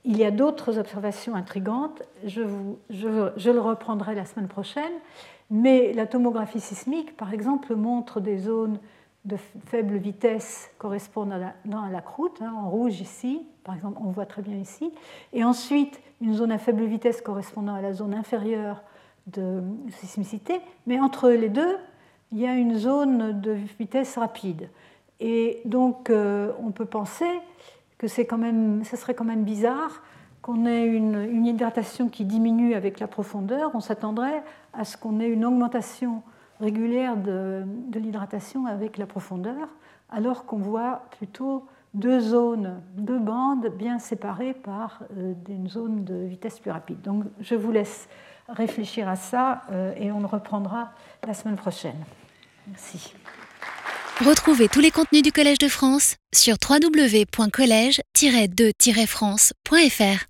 Il y a d'autres observations intrigantes, je, je, le reprendrai la semaine prochaine, mais la tomographie sismique, par exemple, montre des zones de faible vitesse correspondant à la, croûte, hein, en rouge ici, par exemple, on voit très bien ici, et ensuite une zone à faible vitesse correspondant à la zone inférieure de sismicité, mais entre les deux, il y a une zone de vitesse rapide. Et donc, euh, on peut penser que c'est quand même, ça serait quand même bizarre qu'on ait une, hydratation qui diminue avec la profondeur. On s'attendrait à ce qu'on ait une augmentation régulière de, l'hydratation avec la profondeur, alors qu'on voit plutôt deux zones, deux bandes bien séparées par euh, une zone de vitesse plus rapide. Donc, je vous laisse réfléchir à ça euh, et on le reprendra la semaine prochaine. Merci. Retrouvez tous les contenus du Collège de France sur www.colège-2-france.fr.